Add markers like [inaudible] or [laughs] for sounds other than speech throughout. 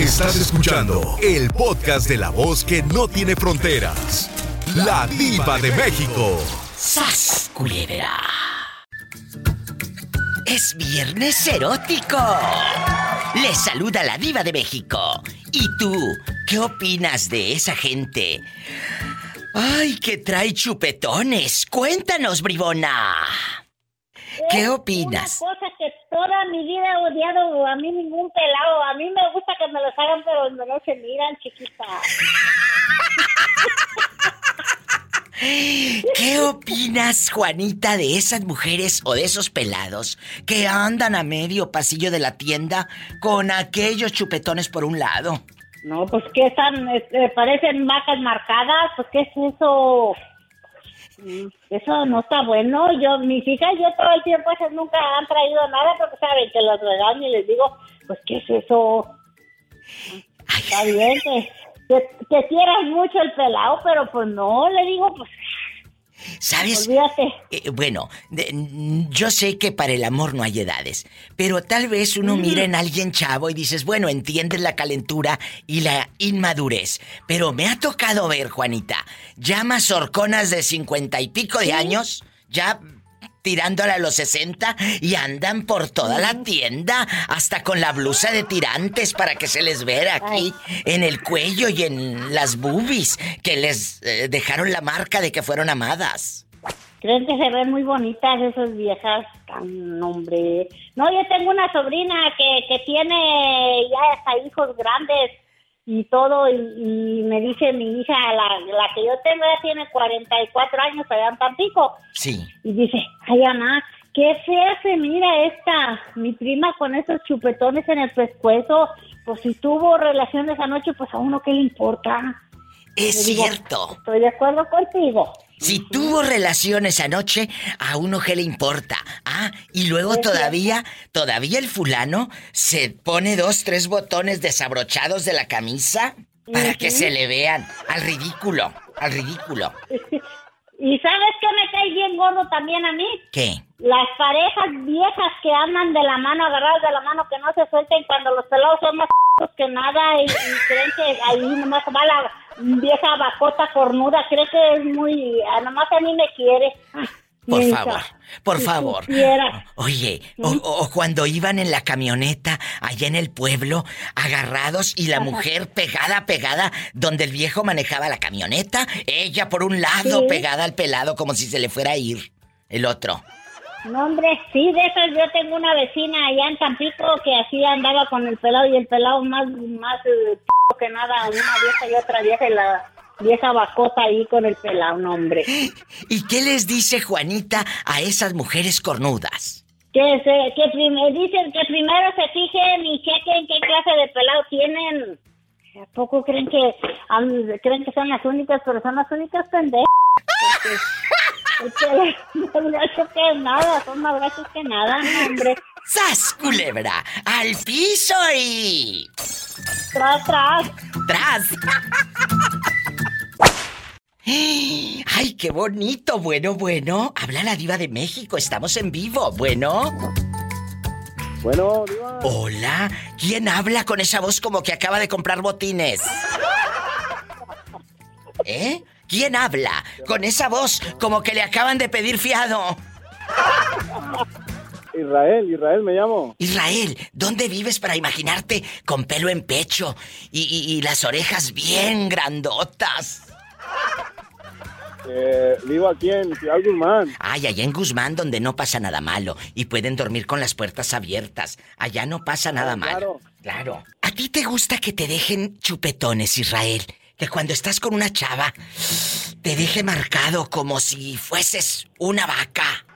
Estás escuchando el podcast de la voz que no tiene fronteras. La diva de México. ¡Sas, culebra! Es viernes erótico. Les saluda la diva de México. ¿Y tú, qué opinas de esa gente? ¡Ay, que trae chupetones! Cuéntanos, bribona. ¿Qué opinas? Una mi vida he odiado a mí ningún pelado. A mí me gusta que me los hagan, pero no se miran, chiquita. ¿Qué opinas, Juanita, de esas mujeres o de esos pelados que andan a medio pasillo de la tienda con aquellos chupetones por un lado? No, pues que están, este, parecen vacas marcadas, pues qué es eso. Mm, Eso no está bueno. Yo, mis hijas, yo todo el tiempo esas nunca han traído nada porque saben que los regaño y les digo, pues qué es eso. Está bien que, que, que quieras mucho el pelado, pero pues no, le digo, pues ¿Sabes? olvídate. Eh, bueno, de- yo sé que para el amor no hay edades, pero tal vez uno mira en alguien chavo y dices, bueno, entiendes la calentura y la inmadurez. Pero me ha tocado ver, Juanita, ya mazorconas de cincuenta y pico de años, ya tirándole a los 60 y andan por toda la tienda, hasta con la blusa de tirantes para que se les vea aquí en el cuello y en las boobies, que les eh, dejaron la marca de que fueron amadas. Creen que se ven muy bonitas esas viejas, tan hombre. No, yo tengo una sobrina que, que tiene ya hasta hijos grandes y todo, y, y me dice mi hija, la, la que yo tengo ya tiene 44 años allá en Tampico, Sí. y dice, ay Ana, qué fea se mira esta, mi prima con esos chupetones en el pescuezo, pues si tuvo relaciones anoche, pues a uno qué le importa. Es digo, cierto. Estoy de acuerdo contigo. Si tuvo relaciones anoche, a uno qué le importa. Ah, y luego todavía, todavía el fulano se pone dos, tres botones desabrochados de la camisa para que se le vean. Al ridículo, al ridículo. [laughs] ¿Y sabes qué me cae bien gordo también a mí? ¿Qué? Las parejas viejas que andan de la mano, agarradas de la mano, que no se suelten cuando los pelados son más [laughs] que nada y, y creen que ahí nomás va la vieja bacota cornuda, cree que es muy... ah, Nomás a mí me quiere. Por mensa. favor, por Si favor. Oye, o, o cuando iban en la camioneta allá en el pueblo, agarrados y la mujer pegada, pegada, donde el viejo manejaba la camioneta, ella por un lado Sí. pegada al pelado como si se le fuera a ir el otro. No, hombre, sí, de esas yo tengo una vecina allá en Tampico que así andaba con el pelado y el pelado más, más eh, que nada, una vieja y otra vieja y la vieja bacota ahí con el pelado, no, hombre. ¿Y qué les dice Juanita a esas mujeres cornudas? Que, se, que prim- dicen que primero se fijen y chequen qué clase de pelado tienen. ¿A poco creen que creen que son las únicas, pero son las únicas pendejas? Porque, porque más gacho que nada, son más gachos que nada, no, hombre. ¡Sas, culebra! ¡Al piso y... Tras, tras. ¡Tras! [gasps] ¡Ay, qué bonito! Bueno, bueno. Habla la diva de México. Estamos en vivo. Bueno. Bueno, Diva. Hola. ¿Quién habla con esa voz como que acaba de comprar botines? ¿Eh? ¿Quién habla con esa voz como que le acaban de pedir fiado? Israel, Israel me llamo. Israel, ¿dónde vives para imaginarte con pelo en pecho y, y- y las orejas bien grandotas? Eh, vivo aquí en Ciudad Guzmán. Ay, allá en Guzmán donde no pasa nada malo y pueden dormir con las puertas abiertas. Allá no pasa nada Ah, malo. claro. Claro. ¿A ti te gusta que te dejen chupetones, Israel? Que cuando estás con una chava te deje marcado como si fueses una vaca.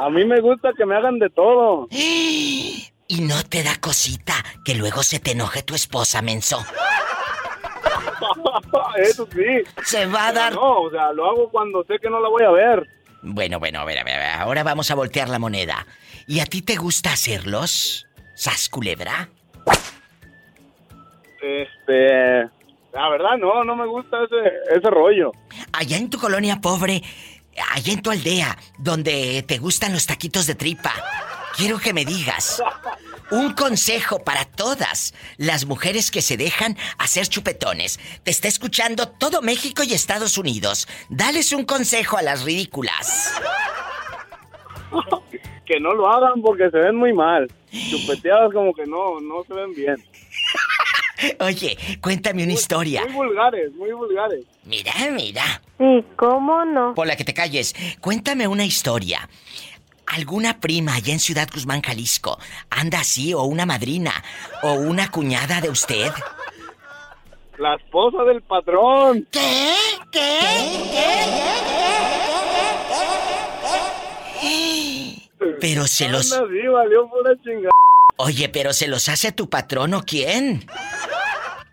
A mí me gusta que me hagan de todo. [gasps] Y no te da cosita que luego se te enoje tu esposa, menso. [laughs] Eso sí. Se va a dar. No, o sea, lo hago cuando sé que no la voy a ver. Bueno, bueno, a ver, a ver, a ver, ahora vamos a voltear la moneda. ¿Y a ti te gusta hacerlos? ¿Sas culebra? Este. La verdad, no, no me gusta ese, ese rollo. Allá en tu colonia pobre, allá en tu aldea, donde te gustan los taquitos de tripa, quiero que me digas un consejo para todas las mujeres que se dejan hacer chupetones. Te está escuchando todo México y Estados Unidos. Dales un consejo a las ridículas. [laughs] que no lo hagan porque se ven muy mal. Chupeteadas como que no, no se ven bien. [laughs] Oye, cuéntame una historia. Muy vulgares, muy vulgares. Mira, mira. Sí, ¿cómo no? Por la que te calles. Cuéntame una historia. ¿Alguna prima allá en Ciudad Guzmán, Jalisco, anda así o una madrina o una cuñada de usted? La esposa del patrón. ¿Qué? ¿Qué? ¿Qué? Pero se los... Anda, sí, valió pura chingada. Oye, pero se los hace tu patrón o quién?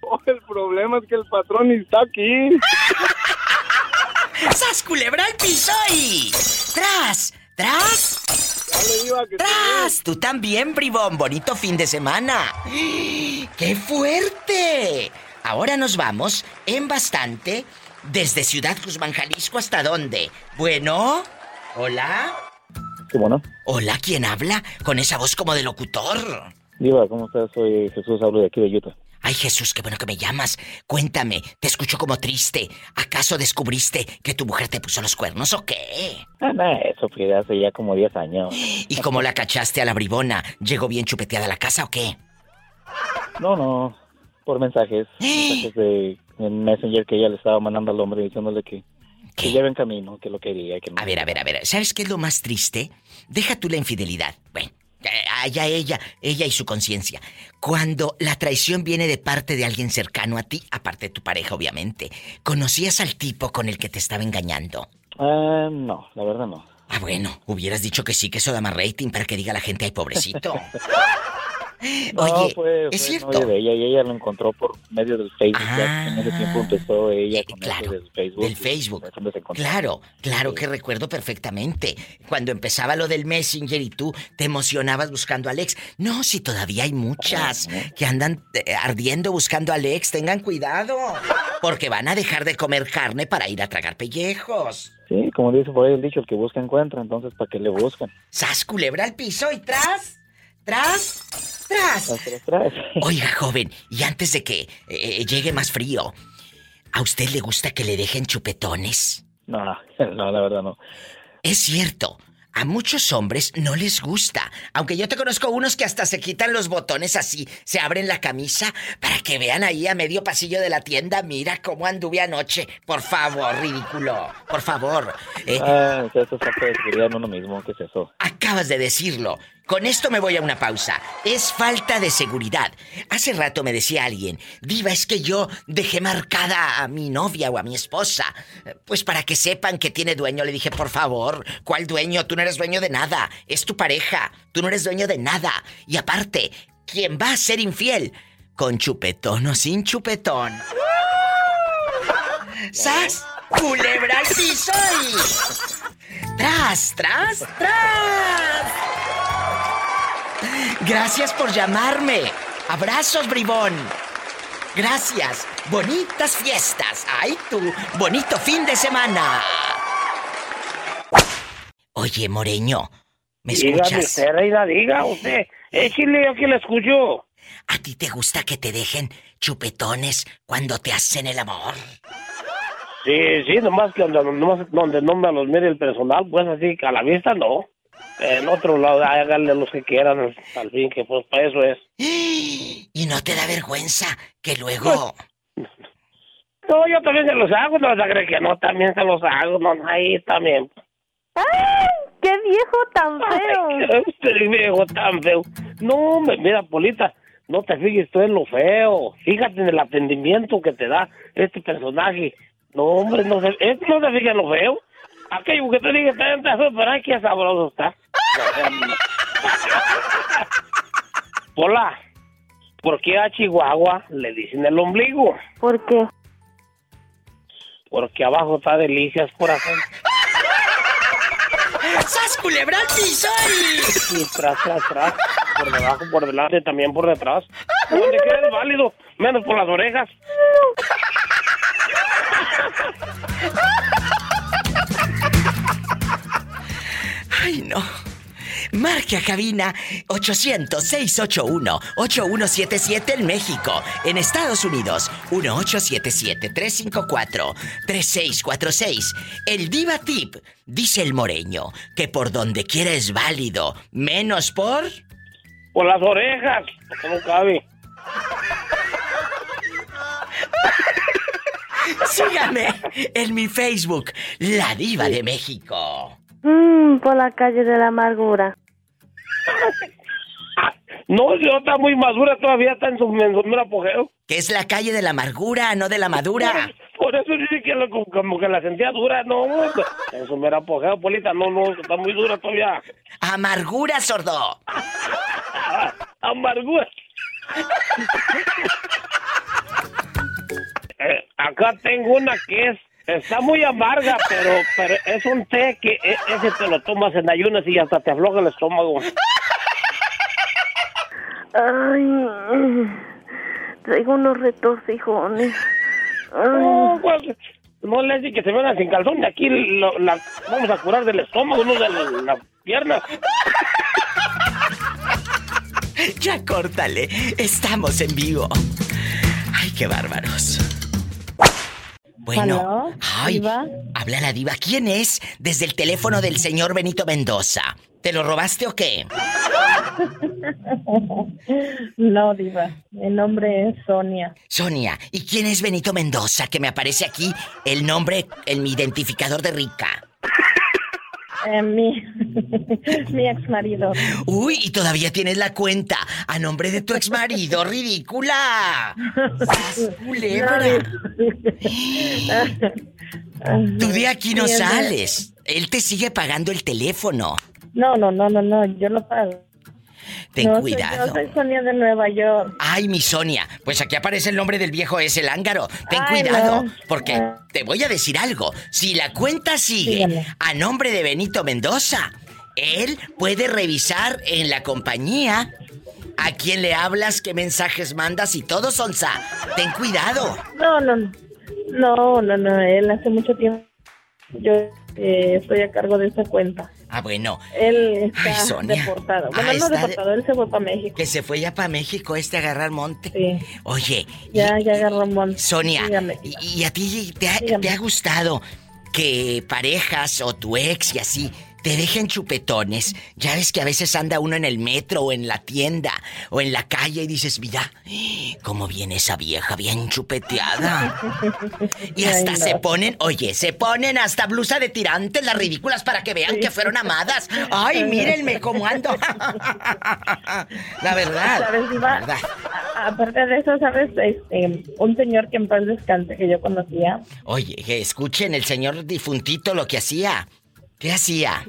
Oh, el problema es que el patrón está aquí. [laughs] ¡Sas culebra al piso y... ¡Tras! ¡Tras! Que ¡Tras! Tú también, bribón. Bonito fin de semana. [gasps] ¡Qué fuerte! Ahora nos vamos en bastante desde Ciudad Guzmán, Jalisco, ¿hasta dónde? Bueno, hola. Sí, bueno. Hola, ¿quién habla? Con esa voz como de locutor. Diva, ¿cómo estás? Soy Jesús, hablo de aquí de Utah. Ay, Jesús, qué bueno que me llamas. Cuéntame, te escucho como triste. ¿Acaso descubriste que tu mujer te puso los cuernos o qué? Ah, no, eso fue hace ya como 10 años. [gasps] ¿Y cómo la cachaste a la bribona? ¿Llegó bien chupeteada a la casa o qué? No, no, por mensajes. [gasps] mensajes de en Messenger que ella le estaba mandando al hombre diciéndole que, que lleve en camino, que lo quería. Que no. A ver, a ver, a ver. ¿Sabes qué es lo más triste? Deja tú la infidelidad. Bueno, allá ella, ella y su conciencia. Cuando la traición viene de parte de alguien cercano a ti, aparte de tu pareja, obviamente. ¿Conocías al tipo con el que te estaba engañando? Ah, no, la verdad no. Ah, bueno, hubieras dicho que sí, que eso da más rating para que diga la gente, ay, pobrecito. [laughs] [laughs] No, fue, es fue cierto. de ella y ella lo encontró por medio del Facebook. ya. En ese Ah. tiempo empezó ella Eh, con claro, del Facebook. del Facebook. Claro, claro Sí. que recuerdo perfectamente. Cuando empezaba lo del Messenger y tú te emocionabas buscando a Alex. No, si todavía hay muchas que andan eh, ardiendo buscando a Alex, tengan cuidado. Porque van a dejar de comer carne para ir a tragar pellejos. Sí, como dice por ahí el dicho, el que busca encuentra, entonces ¿para qué le buscan? ¡Sas, culebra al piso y tras! ¡Tras! ¡Tras! Oiga, joven, y antes de que eh, llegue más frío, ¿a usted le gusta que le dejen chupetones? No, [laughs] no, la verdad no. Es cierto, a muchos hombres no les gusta. Aunque yo te conozco unos que hasta se quitan los botones así, se abren la camisa para que vean ahí a medio pasillo de la tienda, mira cómo anduve anoche. Por favor, ridículo. Por favor. Eh, Ah, eso es de seguridad mismo, ¿qué es eso? Acabas de decirlo. Con esto me voy a una pausa. Es falta de seguridad. Hace rato me decía alguien, Diva, es que yo dejé marcada a mi novia o a mi esposa. Pues para que sepan que tiene dueño, le dije, por favor, ¿cuál dueño? Tú no eres dueño de nada. Es tu pareja. Tú no eres dueño de nada. Y aparte, ¿quién va a ser infiel? ¿Con chupetón o sin chupetón? [laughs] ¡Sas! ¡Culebra al piso. ¡Tras, tras, tras! Gracias por llamarme. Abrazos, bribón. Gracias. Bonitas fiestas. Ay, tú. Bonito fin de semana. Oye, Moreño. ¿Me Dígame escuchas? usted, reina, diga usted. Échale, aquí la escucho. ¿A ti te gusta que te dejen chupetones cuando te hacen el amor? Sí, sí, nomás que donde, nomás donde no me los mire el personal, pues así a la vista no. En otro lado, háganle los que quieran, al fin, que pues para eso es. [gasps] ¿Y no te da vergüenza que luego... No, yo también se los hago, no se cree que no, también se los hago, no, ahí también. ¡Ay! ¡Qué viejo tan feo! [laughs] Ay, Este viejo tan feo. No, me- mira, Polita, no te fijes tú en lo feo. Fíjate en el atendimiento que te da este personaje. No, hombre, no se, este no te fijas en lo feo. Aquello que te dije está feo, pero ay, qué sabroso está. [laughs] Hola, ¿por qué a Chihuahua le dicen el ombligo? ¿Por qué? Porque abajo está delicias, corazón. ¡Sas, culebra y... Tras, tras, tras. Por debajo, por delante, también por detrás. Donde quede válido, menos por las orejas. Ay, no. Marque a cabina 800-681-8177 en México. En Estados Unidos, 1877-354-3646. El Diva Tip, dice el moreño, que por donde quiera es válido, menos por... Por las orejas, no cabe. Sígame en mi Facebook, La Diva de México. Mmm, por la calle de la amargura. No, yo está muy madura todavía, está en su, en su apogeo. Que es la calle de la amargura, no de la madura. Por eso dice que lo- como que la sentía dura, no, en su mero apogeo, Polita, no, no, está muy dura todavía. Amargura, sordo. [laughs] Amargura. [laughs] Eh, acá tengo una que es, está muy amarga, pero, pero es un té que e- ese te lo tomas en ayunas y hasta te afloja el estómago. Ay, traigo unos retorcijones. No, pues, no le dice que se vengan sin calzón, de aquí lo- la, vamos a curar del estómago, no de la- las piernas. Ya córtale, estamos en vivo. Ay, qué bárbaros. Bueno, ¿Aló? ay, ¿Diva? habla la diva. ¿Quién es? Desde el teléfono del señor Benito Mendoza. ¿Te lo robaste o qué? [laughs] No, Diva. Mi nombre es Sonia. Sonia, ¿y quién es Benito Mendoza? Que me aparece aquí el nombre, en mi identificador de rica. [laughs] Eh, mi, [laughs] mi ex marido. Uy, y todavía tienes la cuenta a nombre de tu exmarido, ridícula. ¡Sas, [laughs] culebra! [laughs] Tú de aquí no sales. Él te sigue pagando el teléfono. No, no, no, no, no, yo lo pago. Ten no, cuidado. Soy, yo soy Sonia de Nueva York. Ay, mi Sonia, pues aquí aparece el nombre del viejo ese lángaro. Ten Ay, cuidado, no. porque Ah. te voy a decir algo. Si la cuenta sigue Dígame. a nombre de Benito Mendoza, él puede revisar en la compañía a quién le hablas, qué mensajes mandas y todo, Sonsa. Ten cuidado. No, no, no. No, no, no, él hace mucho tiempo. Yo eh, estoy a cargo de esa cuenta. Ah, bueno, Él está Ay, Sonia. deportado. Ah, Bueno, no está de- deportado, él se fue para México. que se fue ya para México este a agarrar monte. Sí. Oye, Ya, y- ya agarró un montón. Sonia, Dígame. y, a ti te ha, Dígame. te ha gustado que parejas o tu ex y así te dejen chupetones? Ya ves que a veces anda uno en el metro o en la tienda o en la calle y dices, mira, cómo viene esa vieja bien chupeteada. Y Ay, hasta no. se ponen, oye, se ponen hasta blusa de tirantes las ridículas para que vean que fueron amadas. Ay, mírenme cómo ando. [laughs] La verdad. ¿Sabes, Diva? la verdad. A- Aparte de eso, ¿sabes? Este, un señor que en paz descanse que yo conocía. Oye, escuchen el señor difuntito lo que hacía. ¿Qué hacía?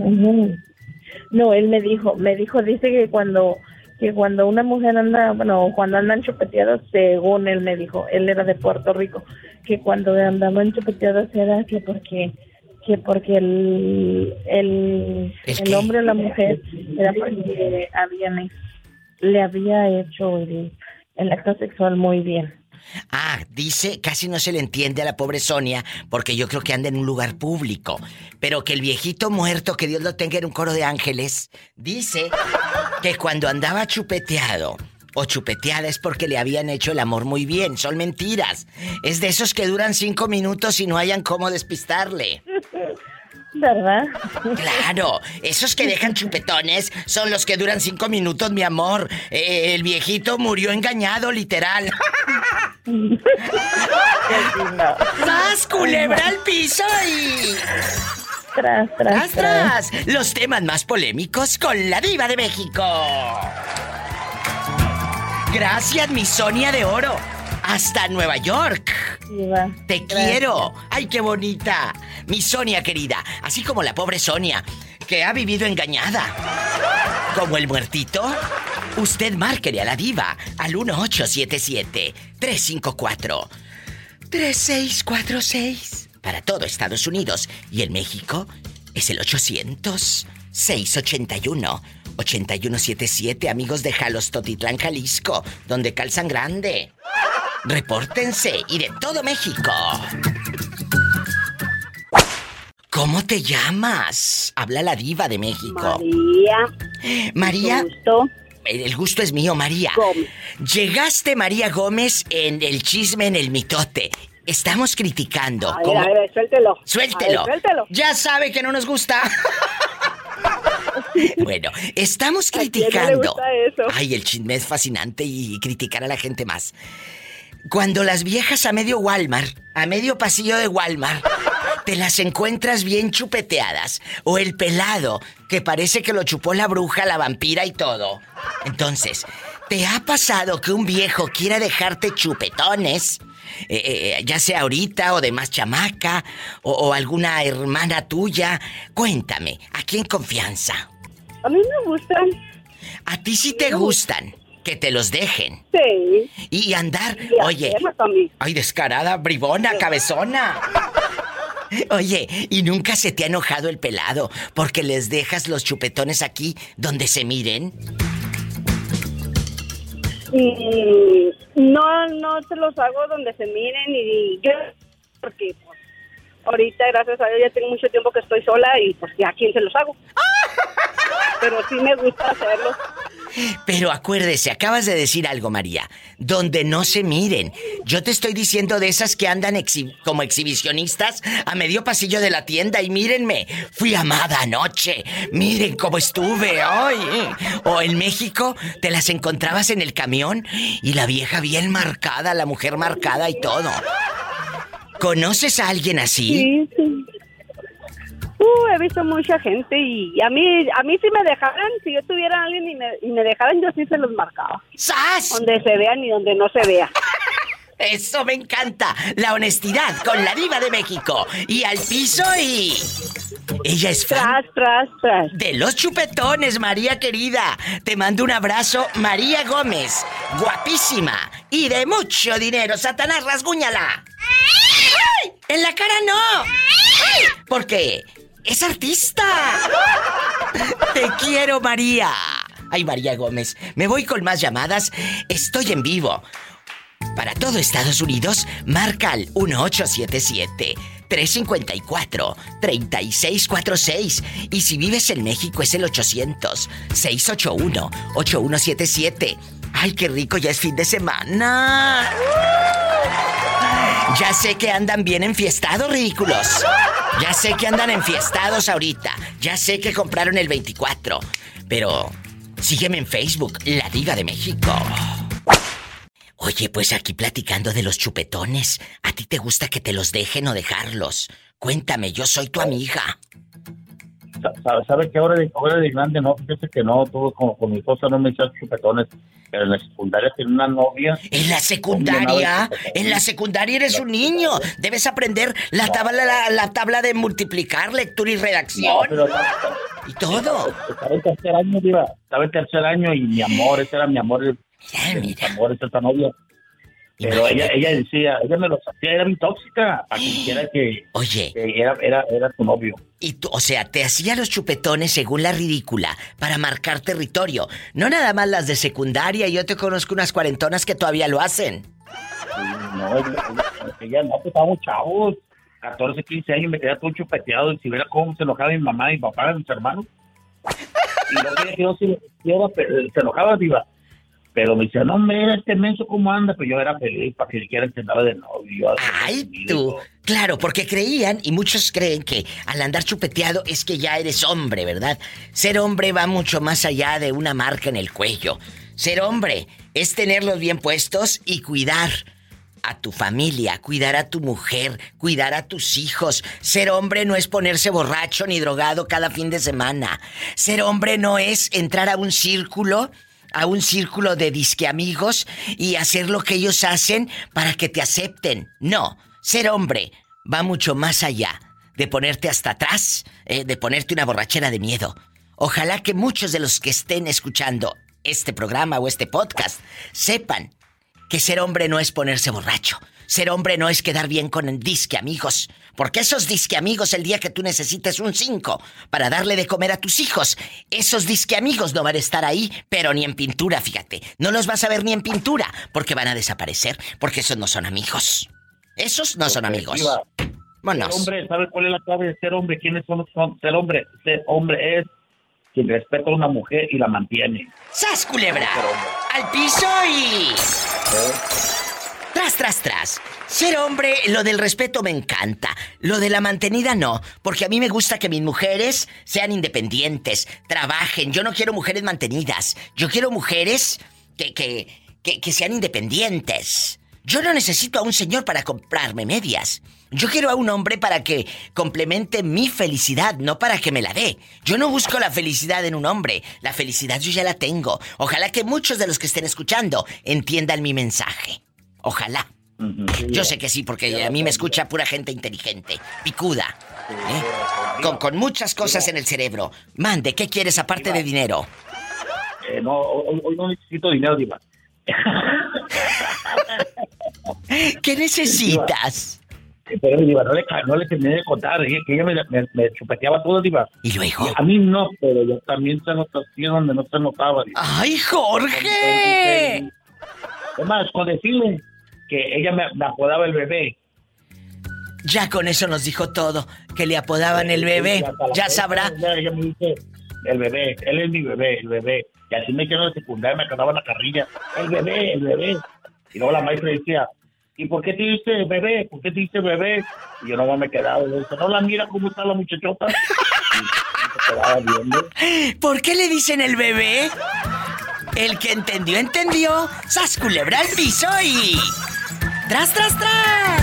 No, él me dijo, me dijo, dice que cuando que cuando una mujer anda, bueno, cuando andan chupeteados, según él me dijo, él era de Puerto Rico, que cuando andaban chupeteados era que porque que porque el el, ¿El hombre o la mujer era porque habían le había hecho el, el acto sexual muy bien. Ah, dice, casi no se le entiende a la pobre Sonia, porque yo creo que anda en un lugar público. Pero que el viejito muerto, que Dios lo tenga en un coro de ángeles, dice que cuando andaba chupeteado o chupeteada es porque le habían hecho el amor muy bien. Son mentiras. Es de esos que duran cinco minutos y no hayan cómo despistarle. [laughs] ¿Verdad? Claro, esos que dejan chupetones son los que duran cinco minutos, mi amor. Eh, el viejito murió engañado, literal. ¡Vas, culebra al piso y... Tras, tras, ¡Tras, tras! Los temas más polémicos con la diva de México. Gracias, mi Sonia de Oro. Hasta Nueva York. Diva. Te Gracias. quiero. Ay, qué bonita. Mi Sonia querida. Así como la pobre Sonia, que ha vivido engañada. Como el muertito. Usted márquele a la diva al 1877-354-3646. Para todo Estados Unidos. Y en México es el 800-681-8177. Amigos de Jalos Totitlán, Jalisco, donde calzan grande. Repórtense y de todo México. ¿Cómo te llamas? Habla la diva de México. María. María. Gusto. El gusto es mío, María. Gómez. Llegaste, María Gómez, en el chisme, en el mitote. Estamos criticando. A ver, a ver, suéltelo. Suéltelo. A ver, suéltelo. Ya sabe que no nos gusta. [laughs] bueno, estamos ¿A quién no le criticando. gusta eso? Ay, el chisme es fascinante y criticar a la gente más. Cuando las viejas a medio Walmart, a medio pasillo de Walmart, te las encuentras bien chupeteadas. O el pelado, que parece que lo chupó la bruja, la vampira y todo. Entonces, ¿te ha pasado que un viejo quiera dejarte chupetones? Eh, eh, ya sea ahorita o de más chamaca, o, o alguna hermana tuya. Cuéntame, aquí en confianza. A mí me gustan. A ti sí te gustan que te los dejen. Sí. Y andar, Y oye, ay, descarada, bribona, cabezona. [laughs] Oye, ¿y nunca se te ha enojado el pelado porque les dejas los chupetones aquí donde se miren? No, no se los hago donde se miren y yo, porque pues, ahorita, gracias a Dios, ya tengo mucho tiempo que estoy sola y pues ya, ¿a quién se los hago? [laughs] Pero sí me gusta hacerlo. Pero acuérdese, acabas de decir algo, María. Donde no se miren. Yo te estoy diciendo de esas que andan como exhibicionistas a medio pasillo de la tienda y mírenme. Fui amada anoche. Miren cómo estuve hoy. O en México te las encontrabas en el camión y la vieja bien marcada, la mujer marcada y todo. ¿Conoces a alguien así? Sí, sí. Uh, he visto mucha gente y a mí, a mí si me dejaran, si yo tuviera a alguien y me, y me dejaran, yo sí se los marcaba. ¡Sas! Donde se vean y donde no se vea. [laughs] Eso me encanta. La honestidad con la diva de México. Y al piso y... Ella es fan Tras, tras, tras. de los chupetones, María querida. Te mando un abrazo, María Gómez. Guapísima y de mucho dinero. Satanás, rasguñala. ¡Ay! En la cara no. ¡Ay! Porque es artista. Te quiero, María. Ay, María Gómez. Me voy con más llamadas. Estoy en vivo. Para todo Estados Unidos, marca al 1877-354-3646. Y si vives en México es el 800-681-8177. ¡Ay, qué rico! Ya es fin de semana. Ya sé que andan bien enfiestados, ridículos. Ya sé que andan enfiestados ahorita. Ya sé que compraron el 24. Pero sígueme en Facebook, La Diva de México. Oye, pues aquí platicando de los chupetones. ¿A ti te gusta que te los dejen o dejarlos? Cuéntame, yo soy tu amiga. Sa- ¿Sabe qué? Ahora de, ahora de grande no, fíjese que no, todo como con mi esposa no me echan chupetones, pero en la secundaria tenía una novia. En la secundaria, en la secundaria eres un niño. Debes aprender la tabla, la, la tabla de multiplicar, lectura y No, redacción. pero Y todo. estaba en tercer año, estaba en tercer año y mi amor, ese era mi amor, el- Mira, mi mira. amor, esa esta novia. Pero ella, ella decía, ella me lo hacía, era muy tóxica, para que [gasps] dijera que, Oye, que era, era, era tu novio. y tú, o sea, te hacía los chupetones según la ridícula para marcar territorio. No nada más las de secundaria, yo te conozco unas cuarentonas que todavía lo hacen. No, ella, no, pues estábamos chavos, 14, 15 años, me quedaba todo chupeteado, y si viera cómo se enojaba mi mamá, mi papá, mis hermanos. Y no quería que yo fe- se enojaba, diva. Pero me decía, no, mira este menso cómo anda, pero yo era feliz para que siquiera andaba de novio. Ay, tú. Claro, porque creían, y muchos creen que al andar chupeteado es que ya eres hombre, ¿verdad? Ser hombre va mucho más allá de una marca en el cuello. Ser hombre es tenerlos bien puestos y cuidar a tu familia, cuidar a tu mujer, cuidar a tus hijos. Ser hombre no es ponerse borracho ni drogado cada fin de semana. Ser hombre no es entrar a un círculo a un círculo de disque amigos y hacer lo que ellos hacen para que te acepten. No, ser hombre va mucho más allá de ponerte hasta atrás, eh, de ponerte una borrachera de miedo. Ojalá que muchos de los que estén escuchando este programa o este podcast sepan que ser hombre no es ponerse borracho. Ser hombre no es quedar bien con el disque amigos. Porque esos disque amigos el día que tú necesites un 5 para darle de comer a tus hijos, esos disque amigos no van a estar ahí, pero ni en pintura, fíjate. No los vas a ver ni en pintura, porque van a desaparecer, porque esos no son amigos. Esos no son amigos. Ser hombre, ¿sabe cuál es la clave de ser hombre? ¿Quiénes son, son ser hombre? Ser hombre es sin respeto a una mujer y la mantiene. ¡Sas, culebra! ¡Al piso y... Tras, tras, tras. Ser hombre, lo del respeto me encanta. Lo de la mantenida no, porque a mí me gusta que mis mujeres sean independientes, trabajen. Yo no quiero mujeres mantenidas. Yo quiero mujeres que, que, que, sean independientes. Yo no necesito a un señor para comprarme medias. Yo quiero a un hombre para que complemente mi felicidad, no para que me la dé. Yo no busco la felicidad en un hombre. La felicidad yo ya la tengo. Ojalá que muchos de los que estén escuchando entiendan mi mensaje. Ojalá. Yo sé que sí, porque a mí me escucha pura gente inteligente, picuda. ¿eh? Con, con muchas cosas en el cerebro. Mande, ¿qué quieres aparte de dinero? Eh, no, hoy, hoy no necesito dinero, Diva. [laughs] ¿Qué necesitas? Pero, Diva, no le, no le terminé de contar, eh, que ella me, me, me chupeteaba todo, Diva. ¿Y luego? A mí no, pero yo también se notaba donde no se notaba, Diva. ¡Ay, Jorge! Es más, con decirle que ella me, me apodaba el bebé. Ya con eso nos dijo todo, que le apodaban el bebé. Ya sabrá. Ella me dice, el bebé, él es mi bebé, el bebé. Y así me quedó en secundaria, me quedaba la carrilla. El bebé, el bebé. Y luego la maestra decía, ¿y por qué te dice bebé? ¿Por qué te dice bebé? Y yo no me quedaba. Y dice, no la mira cómo está la muchachota. Y se quedaba viendo. ¿Por qué le dicen el bebé? El que entendió, entendió. ¡Sas culebra al piso y. ¡Tras, tras, tras!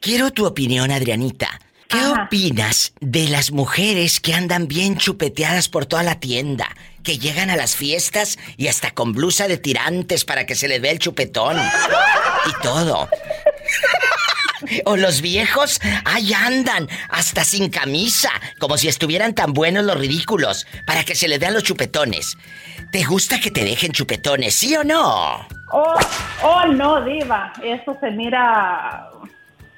Quiero tu opinión, Adrianita. ¿Qué Ajá. opinas de las mujeres que andan bien chupeteadas por toda la tienda? Que llegan a las fiestas y hasta con blusa de tirantes para que se les vea el chupetón. Y todo. O los viejos, ahí andan, hasta sin camisa, como si estuvieran tan buenos los ridículos, para que se les vean los chupetones. ¿Te gusta que te dejen chupetones, sí o no? Oh, oh, no, diva, eso se mira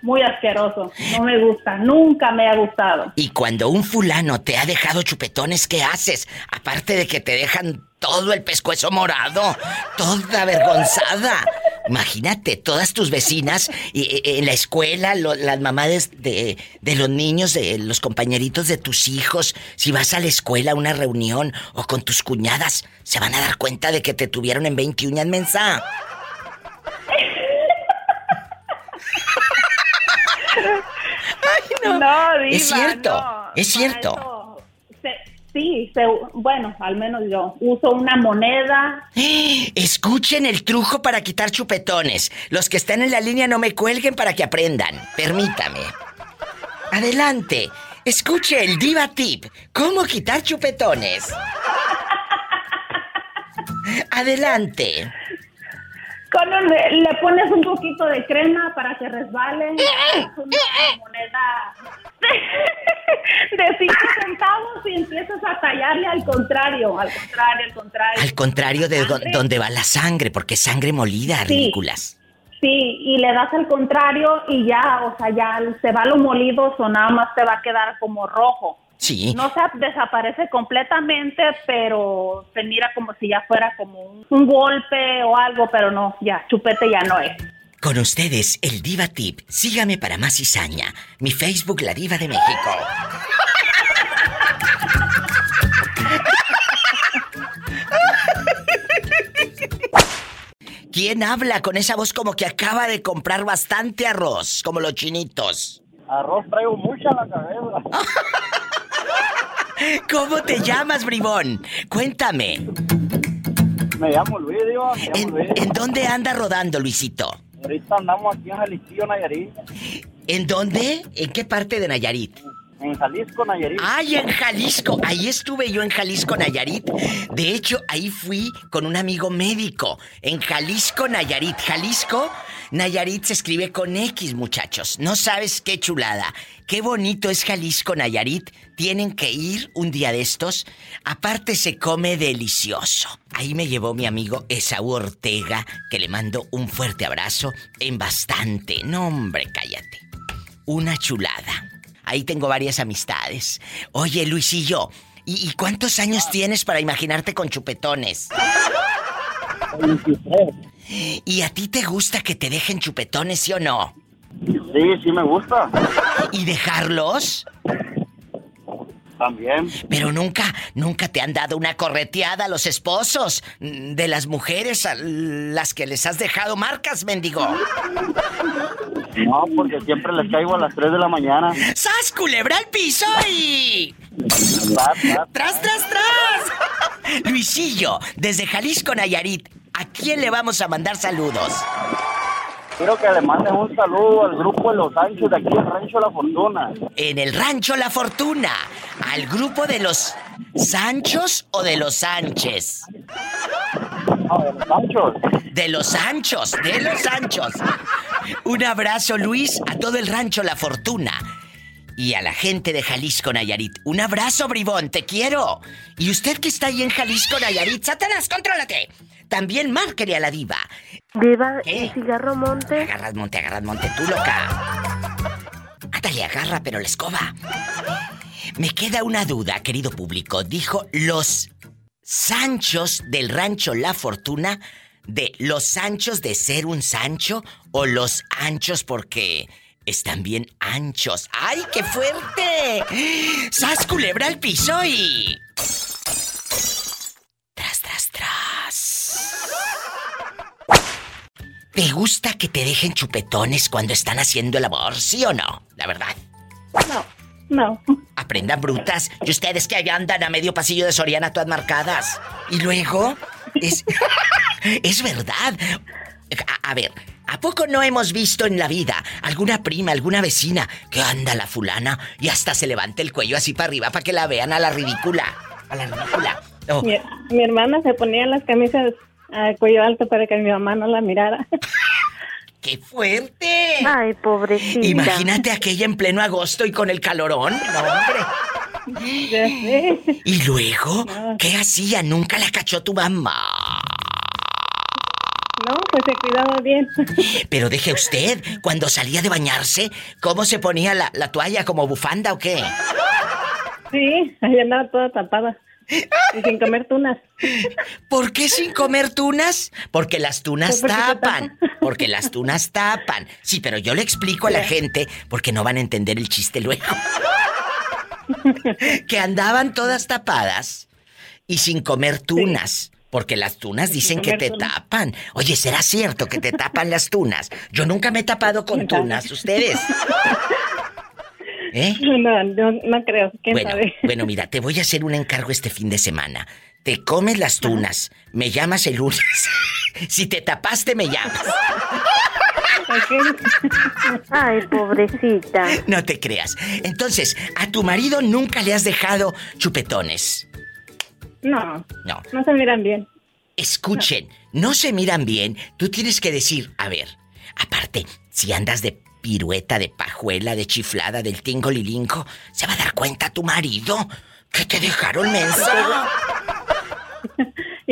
muy asqueroso. No me gusta, nunca me ha gustado. Y cuando un fulano te ha dejado chupetones, ¿qué haces? Aparte de que te dejan todo el pescuezo morado, toda avergonzada. Imagínate, todas tus vecinas y, en la escuela, lo- las mamás de, de los niños, de los compañeritos de tus hijos, si vas a la escuela a una reunión o con tus cuñadas, se van a dar cuenta de que te tuvieron en 20 uñas mensa. [laughs] no. diva, Es cierto, no. es cierto. Sí, se- bueno, al menos yo uso una moneda. [gasps] Escuchen el truco para quitar chupetones. Los que están en la línea no me cuelguen para que aprendan. Permítame. Adelante. Escuche el Diva Tip. ¿Cómo quitar chupetones? [laughs] Adelante. Con un- le pones un poquito de crema para que resbale. una moneda de [laughs] 5 centavos y empiezas a tallarle al contrario, al contrario, al contrario. Al contrario de do- donde va la sangre, porque es sangre molida, Sí. ridículas. Sí, y le das al contrario y ya, o sea, ya se va lo molido o nada más te va a quedar como rojo. Sí. No se desaparece completamente, pero se mira como si ya fuera como un, un golpe o algo, pero no, ya, chupete ya no es. Con ustedes, el Diva Tip. Sígame para más cizaña. Mi Facebook, La Diva de México. ¿Quién habla con esa voz como que acaba de comprar bastante arroz, como los chinitos? Arroz traigo mucha en la cabeza. [laughs] ¿Cómo te llamas, bribón? Cuéntame. Me llamo Luis, digo, me llamo ¿En, Luis. en dónde anda rodando, Luisito? Ahorita andamos aquí en Jalisco, Nayarit. ¿En dónde? ¿En qué parte de Nayarit? En Jalisco, Nayarit. Ay, en Jalisco. Ahí estuve yo en Jalisco, Nayarit. De hecho, ahí fui con un amigo médico. En Jalisco, Nayarit. Jalisco, Nayarit se escribe con X, muchachos. No sabes qué chulada. Qué bonito es Jalisco, Nayarit. Tienen que ir un día de estos. Aparte se come delicioso. Ahí me llevó mi amigo Esaú Ortega, que le mando un fuerte abrazo en bastante. No, hombre, cállate. Una chulada. Ahí tengo varias amistades. Oye, Luisillo, ¿y, y cuántos años tienes para imaginarte con chupetones? 23. ¿Y a ti te gusta que te dejen chupetones, sí o no? Sí, sí me gusta. ¿Y dejarlos? También. Pero nunca, nunca te han dado una correteada a los esposos mm, de las mujeres a las que les has dejado marcas, mendigo. No, porque siempre les caigo a las 3 de la mañana. ¡Sas, culebra al piso y... Tras, tras. ¡Tras! [laughs] Luisillo, desde Jalisco, Nayarit, ¿a quién le vamos a mandar saludos? Quiero que le manden un saludo al grupo de los Sánchez de aquí del Rancho La Fortuna. En el rancho La Fortuna, al grupo de los Sanchos o de los Sánchez. No, de los Sánchez. De los Sanchos, de los Sanchos. Un abrazo, Luis, a todo el rancho La Fortuna. Y a la gente de Jalisco, Nayarit. Un abrazo, bribón, te quiero. Y usted que está ahí en Jalisco, Nayarit, Satanás, contrólate. También márquele a la diva. Diva, ¿Qué? ¿y cigarro monte? Agarras monte, agarras monte, tú loca. Ándale, agarra, pero la escoba. Me queda una duda, querido público. Dijo los Sanchos del rancho La Fortuna de los Sanchos de ser un Sancho o los anchos porque están bien anchos. ¡Ay, qué fuerte! ¡Sas culebra al piso y. Tras, tras, tras. ¿Te gusta que te dejen chupetones cuando están haciendo el amor, sí o no? La verdad. No, no. Aprendan brutas. Y ustedes que allá andan a medio pasillo de Soriana todas marcadas. Y luego. Es. [laughs] es verdad. A, a ver, ¿a poco no hemos visto en la vida alguna prima, alguna vecina que anda la fulana y hasta se levanta el cuello así para arriba para que la vean a la ridícula? A la ridícula. Oh, Mi, mi hermana se ponía las camisas a cuello alto para que mi mamá no la mirara. [laughs] ¡Qué fuerte! Ay, pobrecita. Imagínate aquella en pleno agosto y con el calorón. No, hombre. Ya sé. Y luego, ¿qué hacía? Nunca la cachó tu mamá. No, pues se cuidaba bien. Pero deje usted, cuando salía de bañarse, ¿cómo se ponía la, la toalla? ¿Como bufanda o qué? Sí, ahí andaba toda tapada. [laughs] Y sin comer tunas. ¿Por qué sin comer tunas? Porque las tunas Pues tapan. [laughs] Porque las tunas tapan. Sí, pero yo le explico a la gente porque no van a entender el chiste luego. que andaban todas tapadas y sin comer tunas. Porque las tunas dicen que te tapan. Oye, ¿será cierto que te tapan las tunas? Yo nunca me he tapado con tunas, ¿ustedes? [laughs] ¿Eh? [laughs] No, no, no creo. ¿Quién Bueno, sabe? [laughs] bueno, mira, te voy a hacer un encargo este fin de semana. Te comes las tunas, me llamas el lunes. [laughs] si te tapaste, me llamas. Ay, pobrecita. No te creas. Entonces, a tu marido nunca le has dejado chupetones. No, No. no se miran bien. Escuchen, no se miran bien. Tú tienes que decir, a ver, aparte, si andas de pirueta, de pajuela, de chiflada, del tingo lilinco, ¿se va a dar cuenta tu marido que te dejaron mensa? [laughs]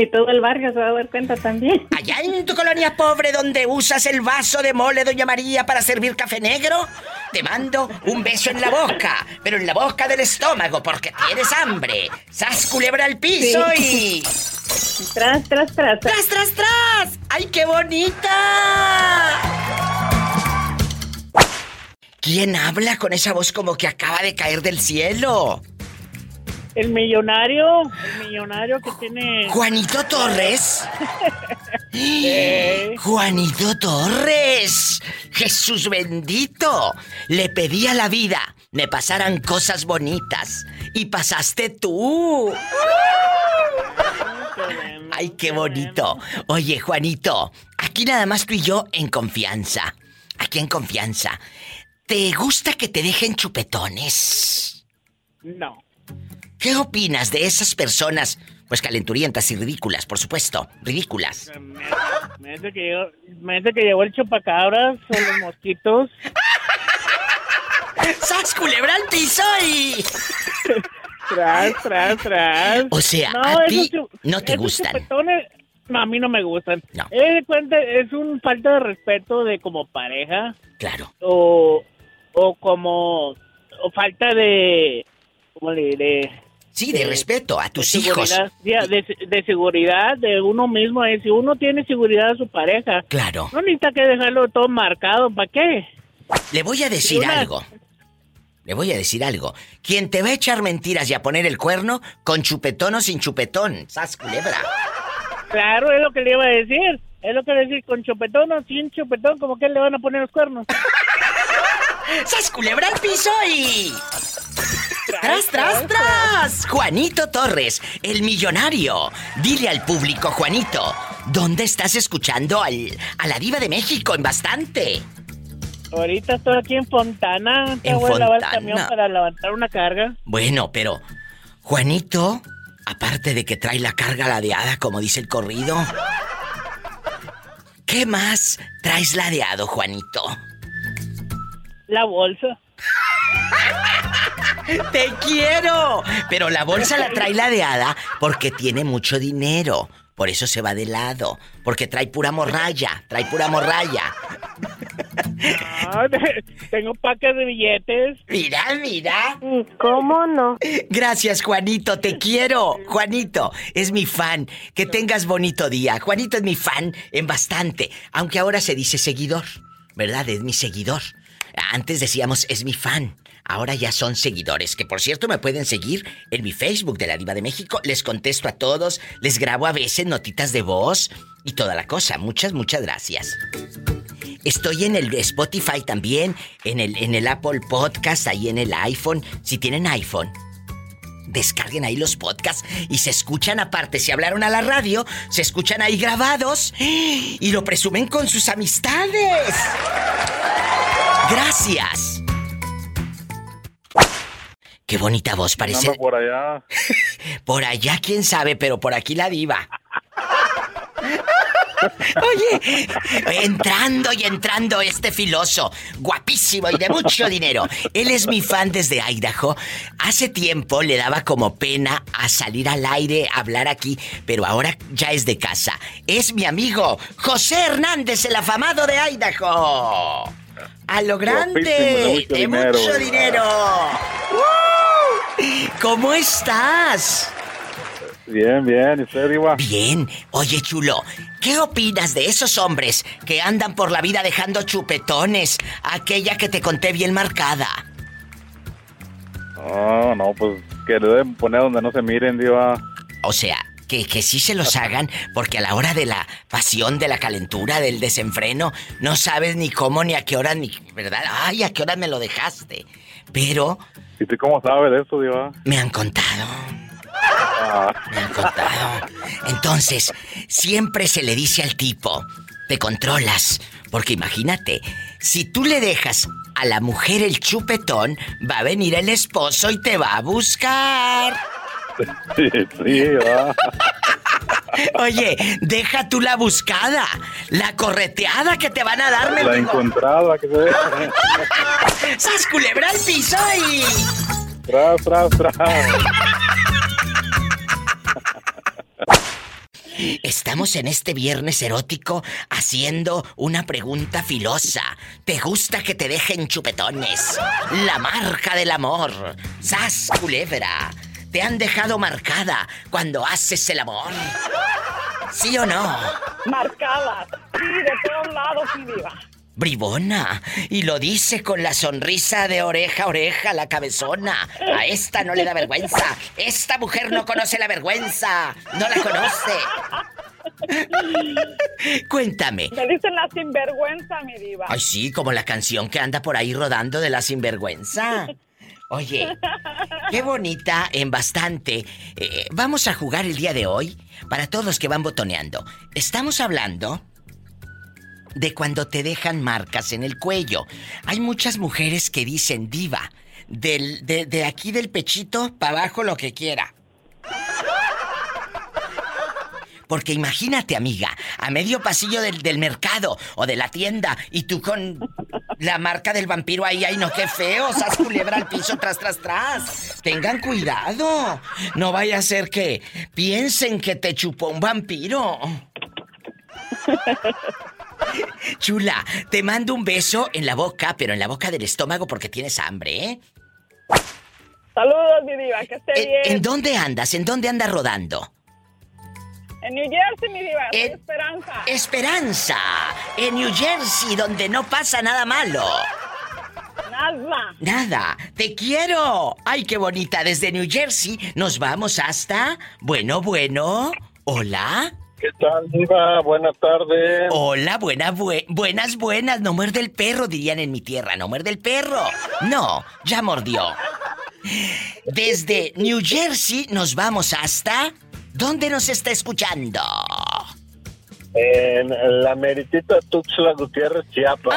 Y todo el barrio se va a dar cuenta también. Allá en tu colonia pobre donde usas el vaso de mole Doña María para servir café negro, te mando un beso en la boca, pero en la boca del estómago porque tienes hambre. ¡Sas culebra al piso y... Tras, tras, tras. ¡Tras, tras, tras! ¡Ay, qué bonita! ¿Quién habla con esa voz como que acaba de caer del cielo? El millonario, el millonario que tiene... Juanito Torres. Eh, Juanito Torres. Jesús bendito. Le pedí a la vida me pasaran cosas bonitas. Y pasaste tú. Ay, qué bonito. Oye, Juanito, aquí nada más tú y yo en confianza. Aquí en confianza. ¿Te gusta que te dejen chupetones? no. ¿Qué opinas de esas personas? Pues calenturientas y ridículas, por supuesto. Ridículas. Me, dice que me dice que el chupacabras o los mosquitos. [laughs] ¡Sas culebra al piso y... Tras, tras, tras. O sea, No, a ti no te gustan. chupetones, no, a mí no me gustan. No. Cuenta, es un falta de respeto de como pareja Claro. o, o como o falta de ¿cómo le diré? Sí, de respeto a tus de hijos. seguridad, de, de seguridad de uno mismo. eh, Si uno tiene seguridad de su pareja, Claro. no necesita que dejarlo todo marcado. ¿Para qué? Le voy a decir Una- algo. le voy a decir algo. Quien te va a echar mentiras y a poner el cuerno, con chupetón o sin chupetón. ¡Sas, culebra! Claro, es lo que le iba a decir. Es lo que le decir, con chupetón o sin chupetón, como que le van a poner los cuernos. [laughs] ¡Sas, culebra al piso y... ¡Tras, tras, tras! Juanito Torres, el millonario. Dile al público, Juanito, ¿dónde estás escuchando al, a la diva de México en bastante? Ahorita estoy aquí en Fontana. Te En voy a lavar el Fontana. camión para levantar una carga. Bueno, pero Juanito, aparte de que trae la carga ladeada, como dice el corrido, ¿qué más traes ladeado, Juanito? La bolsa. [laughs] ¡Te quiero! Pero la bolsa la trae ladeada porque tiene mucho dinero. Por eso se va de lado. Porque trae pura morralla. Trae pura morralla. Ah, [laughs] tengo paques de billetes. Mira, mira. ¿Cómo no? Gracias, Juanito. Te quiero. Juanito, es mi fan. Que tengas bonito día. Juanito es mi fan en bastante. Aunque ahora se dice seguidor. ¿Verdad? Es mi seguidor. Antes decíamos es mi fan. Ahora ya son seguidores, que por cierto me pueden seguir en mi Facebook de la Diva de México. Les contesto a todos, les grabo a veces notitas de voz y toda la cosa. Muchas, muchas gracias. Estoy en el Spotify también, en el, en el Apple Podcast, ahí en el iPhone. Si tienen iPhone, descarguen ahí los podcasts y se escuchan aparte. Si hablaron a la radio, se escuchan ahí grabados y lo presumen con sus amistades. Gracias. Qué bonita voz, parece. Por allá. [laughs] Por allá, quién sabe, pero por aquí la diva. [laughs] Oye, entrando y entrando este filoso, guapísimo y de mucho dinero. Él es mi fan desde Idaho. Hace tiempo le daba como pena a salir al aire, a hablar aquí, pero ahora ya es de casa. Es mi amigo José Hernández, el afamado de Idaho. A lo grande, de mucho mucho dinero. dinero. ¡Uh! ¿Cómo estás? Bien, bien. ¿Y usted, Diva? Bien. Oye, chulo, ¿qué opinas de esos hombres que andan por la vida dejando chupetones? Aquella que te conté bien marcada. No, no, pues que le deben poner donde no se miren, Diva. O sea, que, que sí se los hagan, porque a la hora de la pasión, de la calentura, del desenfreno, no sabes ni cómo, ni a qué hora, ni. ¿Verdad? Ay, a qué hora me lo dejaste. Pero ¿Y tú cómo sabes de eso, Diva? me han contado. Ah, Me han contado. Entonces, siempre se le dice al tipo, te controlas. Porque imagínate, si tú le dejas a la mujer el chupetón, va a venir el esposo y te va a buscar. [laughs] sí, sí, va. Oye, deja tú la buscada, la correteada que te van a dar, La mendigo. encontrada que se ve. [laughs] ¡Sas culebra al piso y... Tras, tras, tras. Estamos en este viernes erótico haciendo una pregunta filosa. ¿Te gusta que te dejen chupetones? La marca del amor. ¡Sas, culebra! ¿Te han dejado marcada cuando haces el amor? ¿Sí o no? Marcadas. Sí, de todos lados, mi diva. Bribona. Y lo dice con la sonrisa de oreja a oreja, la cabezona. A esta no le da vergüenza. Esta mujer no conoce la vergüenza. No la conoce. Cuéntame. Me dicen la sinvergüenza, mi diva. Ay, sí, como la canción que anda por ahí rodando de la sinvergüenza. Oye, [laughs] qué bonita en bastante. Eh, vamos a jugar el día de hoy para todos los que van botoneando. Estamos hablando de cuando te dejan marcas en el cuello. Hay muchas mujeres que dicen diva, del, de, de aquí del pechito para abajo lo que quiera. Porque imagínate, amiga, a medio pasillo del, del mercado o de la tienda y tú con la marca del vampiro ahí, ay no, qué feo, sas culebra al piso, tras, tras, tras. Tengan cuidado. No vaya a ser que piensen que te chupó un vampiro. Chula, te mando un beso en la boca, pero en la boca del estómago porque tienes hambre, ¿eh? Saludos, mi diva, que esté ¿En, bien. en dónde andas? ¿En dónde andas rodando? En New Jersey, mi diva, En- Esperanza. Esperanza, en New Jersey, donde no pasa nada malo. Nada. Nada, te quiero. Ay, qué bonita. Desde New Jersey nos vamos hasta... Bueno, bueno. Hola. ¿Qué tal, Diva? Buenas tardes. Hola, buena, bue- buenas, buenas. No muerde el perro, dirían en mi tierra. No muerde el perro. No, ya mordió. Desde New Jersey nos vamos hasta... ¿Dónde nos está escuchando? En la meritita Tuxtla Gutiérrez, Chiapas.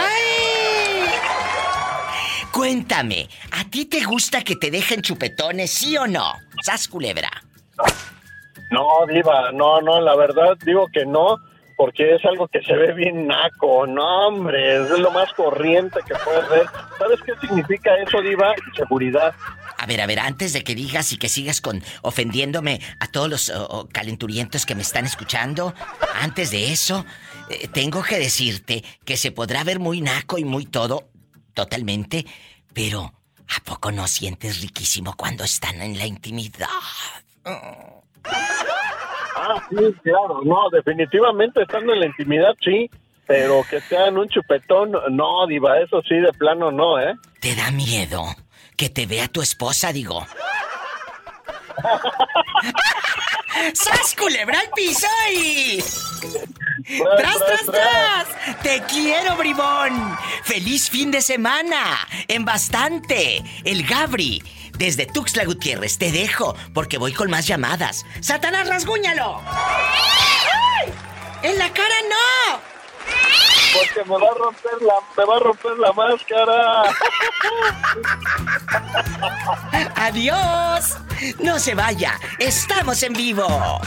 Cuéntame, ¿a ti te gusta que te dejen chupetones, sí o no? Sas culebra. No, Diva, no, no, la verdad digo que no, porque es algo que se ve bien naco. No, hombre, es lo más corriente que puedes ver. ¿Sabes qué significa eso, Diva? Seguridad. A ver, a ver, antes de que digas y que sigas con ofendiéndome a todos los oh, calenturientos que me están escuchando, antes de eso, eh, tengo que decirte que se podrá ver muy naco y muy todo, totalmente, pero ¿a poco no sientes riquísimo cuando están en la intimidad? Ah, sí, claro, no, definitivamente estando en la intimidad, sí, pero que sean un chupetón, no, Diva, eso sí, de plano no, ¿eh? ¿Te da miedo que te vea tu esposa, digo? ¡Sas culebra al piso y... ¡Tras, tras, tras! ¡Te quiero, bribón! ¡Feliz fin de semana! ¡En bastante! El Gabri, desde Tuxtla Gutiérrez, te dejo porque voy con más llamadas. ¡Satanás, rasguñalo! ¡En la cara no! Porque me va a romper la, me va a romper la máscara. ¡Adiós! No se vaya, estamos en vivo.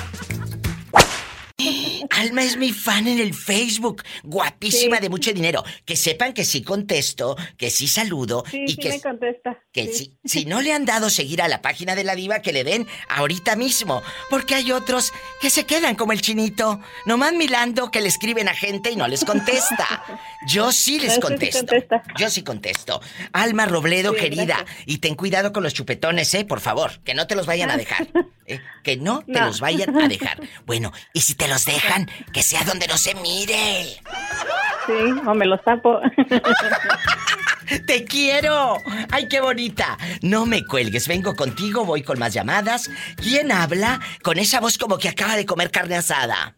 Alma es mi fan en el Facebook, guapísima Sí. de mucho dinero. Que sepan que sí contesto, que sí saludo Sí, y sí que, me contesta. que Sí. si, si no le han dado seguir a la página de la diva, que le den ahorita mismo. Porque hay otros que se quedan como el chinito, nomás milando que le escriben a gente y no les contesta. [laughs] Yo sí les contesto. Yo sí contesto. Alma Robledo, querida, gracias. y ten cuidado con los chupetones, ¿eh? Por favor, que no te los vayan a [laughs] dejar. ¿eh? Que no te No. los vayan a dejar. Bueno, y si te los dejan, que sea donde no se mire. Sí, o me los tapo. [laughs] ¡Te quiero! ¡Ay, qué bonita! No me cuelgues, vengo contigo, voy con más llamadas. ¿Quién habla con esa voz como que acaba de comer carne asada?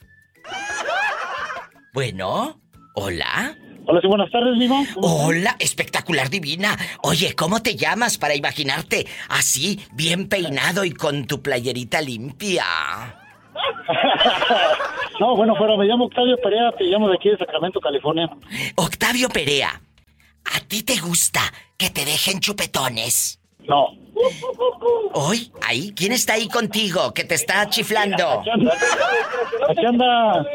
Bueno, ¿hola? Hola, sí, buenas tardes, Viva. Hola, espectacular divina. Oye, ¿cómo te llamas para imaginarte así, bien peinado y con tu playerita limpia? [laughs] No, bueno, pero me llamo Octavio Perea, te llamo de aquí de Sacramento, California. Octavio Perea, ¿a ti te gusta que te dejen chupetones? No. ¿Hoy? ¿Ahí? ¿Quién está ahí contigo que te está chiflando? Aquí anda, aquí anda,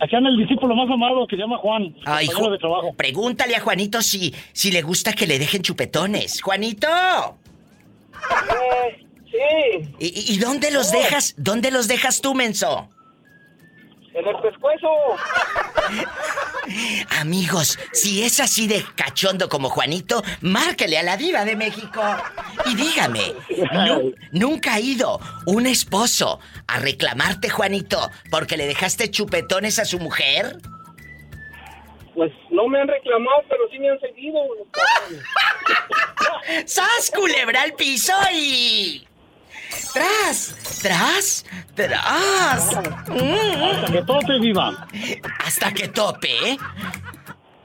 aquí anda el discípulo más amado que se llama Juan. Ay, Ju- de trabajo. Pregúntale a Juanito si, si le gusta que le dejen chupetones. ¡Juanito! Sí. ¿Y, dónde los dejas? ¿Dónde los dejas tú, menso? En el pescuezo. [laughs] Amigos, si es así de cachondo como Juanito, márquele a la diva de México. Y dígame, ¿nu- ¿nunca ha ido un esposo a reclamarte, Juanito, porque le dejaste chupetones a su mujer? Pues no me han reclamado, pero sí me han seguido. [laughs] ¡Sas, culebra al piso y... ¡Tras! ¡Tras! ¡Tras! Hasta que tope, Viva. Hasta que tope, ¿eh?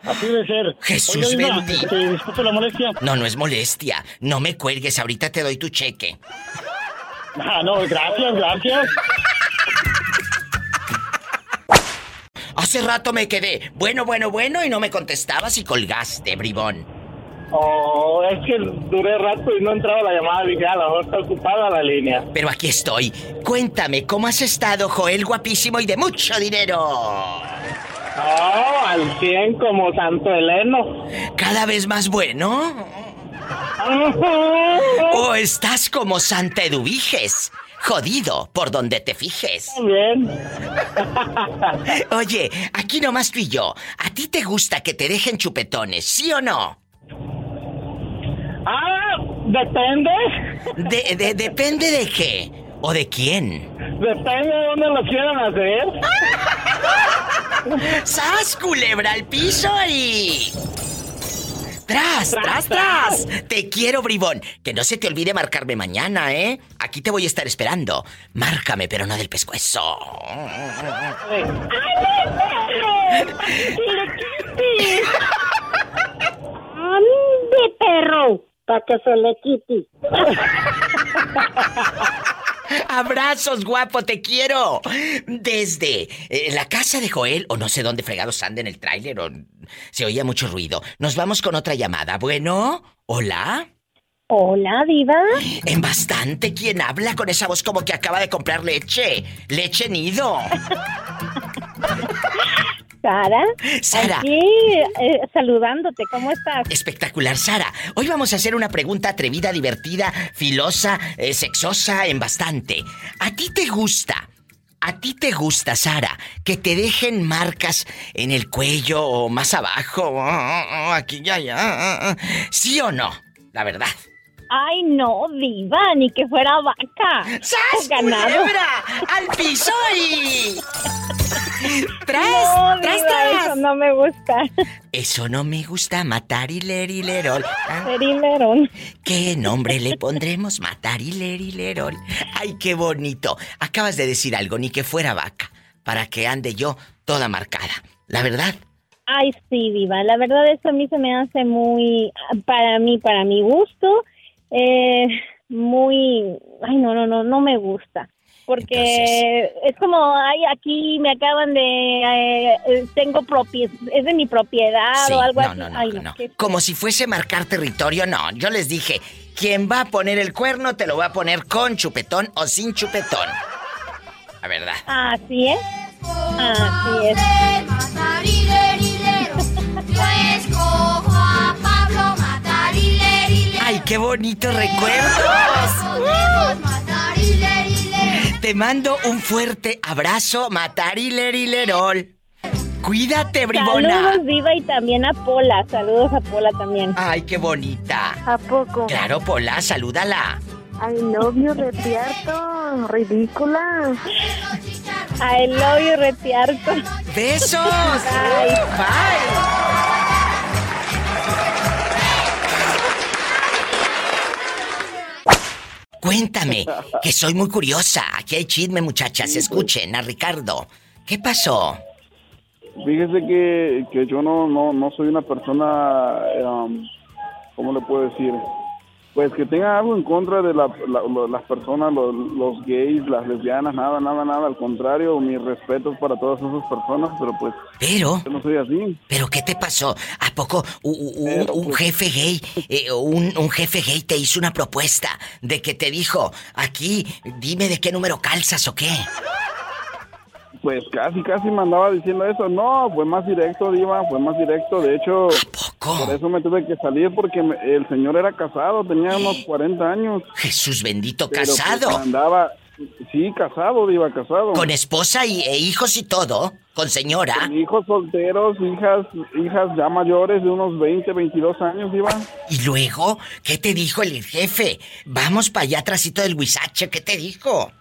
Así debe ser. Jesús Oiga, Viva, bendito. este, disculpe la molestia. No, no es molestia. No me cuelgues, ahorita te doy tu cheque. Ah, no, gracias, gracias. Hace rato me quedé bueno, bueno, bueno y no me contestabas y colgaste, bribón. Oh, es que duré rato y no entraba la llamada. Dije, a lo mejor está ocupada la línea. Pero aquí estoy. Cuéntame, ¿cómo has estado, Joel, guapísimo y de mucho dinero? Oh, al 100 como Santo Heleno. ¿Cada vez más bueno? [laughs] ¿O estás como Santa Eduviges? Jodido por donde te fijes. Bien. [laughs] Oye, aquí nomás tú y yo. ¿A ti te gusta que te dejen chupetones, sí o no? Ah, depende. De, de- depende de qué. ¿O de quién? Depende de dónde lo quieran hacer. [laughs] ¡Sas, culebra al piso y... ¡Tras, tras, tras! Te quiero, bribón. Que no se te olvide marcarme mañana, ¿eh? Aquí te voy a estar esperando. Márcame, pero no del pescuezo. [laughs] ¡Ande, perro! Para que se le quite. Abrazos, guapo, te quiero. Desde eh, la casa de Joel, o no sé dónde fregados anda en el tráiler, o se oía mucho ruido. Nos vamos con otra llamada. Bueno, hola. Hola, Diva. En bastante, ¿quién habla con esa voz como que acaba de comprar leche? Leche nido. [laughs] Sara. Sara. Aquí eh, saludándote, ¿cómo estás? Espectacular, Sara. Hoy vamos a hacer una pregunta atrevida, divertida, filosa, eh, sexosa en bastante. ¿A ti te gusta? ¿A ti te gusta, Sara, que te dejen marcas en el cuello o más abajo? Ah, ah, Aquí, ya, ya. ¿Sí o no? La verdad. Ay, no, Diva, ni que fuera vaca. ¡Sas, culebra! ¡Al piso y... [laughs] ¡Tras, No, tras, Diva, tras! eso no me gusta. Eso no me gusta, matar y lerol. Serilerón. ¿Qué nombre le pondremos? Matar y lerol. Ay, qué bonito. Acabas de decir algo, ni que fuera vaca, para que ande yo toda marcada. La verdad, Ay, sí, Diva. La verdad, eso a mí se me hace muy, para mí, para mi gusto, eh, muy, ay, no, no, no, no me gusta. Porque es como, ay, aquí me acaban de, eh, tengo propiedad, es de mi propiedad Sí, o algo no, así. no, no, ay, no, no. qué- como si fuese marcar territorio, no. Yo les dije, quien va a poner el cuerno te lo va a poner con chupetón o sin chupetón. La verdad. Así es. Así es. Qué bonito recuerdo! Podemos matarilerile. Te mando un fuerte abrazo, matar y lerol. Cuídate, bribona. Saludos, Diva, y también a Pola. Saludos a Pola también. Ay, qué bonita. ¿A poco? Claro, Pola, salúdala. I love you, Retiarto. Ridícula. I love you, Retiarto. ¡Besos! Bye. Cuéntame, [laughs] que soy muy curiosa. Aquí hay chisme, muchachas. Escuchen a Ricardo. ¿Qué pasó? Fíjese que, que yo no, no, no soy una persona, um, ¿cómo le puedo decir? Pues que tenga algo en contra de la- las personas, los, los gays, las lesbianas, nada, nada, nada. Al contrario, mis respetos para todas esas personas, pero pues Pero, yo no soy así. ¿pero qué te pasó? ¿A poco u- u- u- un, pues jefe gay, eh, un, un jefe gay te hizo una propuesta de que te dijo, aquí, dime de qué número calzas o qué? Pues casi, casi me andaba diciendo eso. No, fue más directo, Diva, fue más directo. De hecho, por eso me tuve que salir porque me- el señor era casado, tenía unos 40 años. Jesús bendito, Pero, pues, casado. andaba, sí, casado, Diva, casado. Con esposa y, e hijos y todo, con señora. Hijos solteros, hijas, hijas ya mayores de unos 20, 22 años, Diva. Y luego, ¿qué te dijo el jefe? Vamos para allá atrásito del huizache, ¿qué te dijo?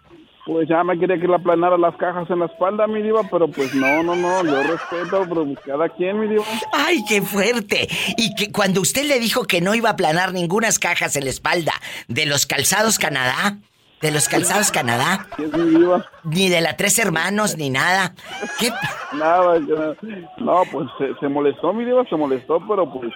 Pues ya me quería que le aplanara las cajas en la espalda, mi diva, pero pues no, no, no, yo respeto, pero pues cada quien, mi diva. ¡Ay, qué fuerte! Y que cuando usted le dijo que no iba a planar ningunas cajas en la espalda de los calzados Canadá, de los calzados Canadá, ni de la Tres Hermanos, ni nada. ¿Qué? Nada, no, pues se, se molestó, mi diva, se molestó, pero pues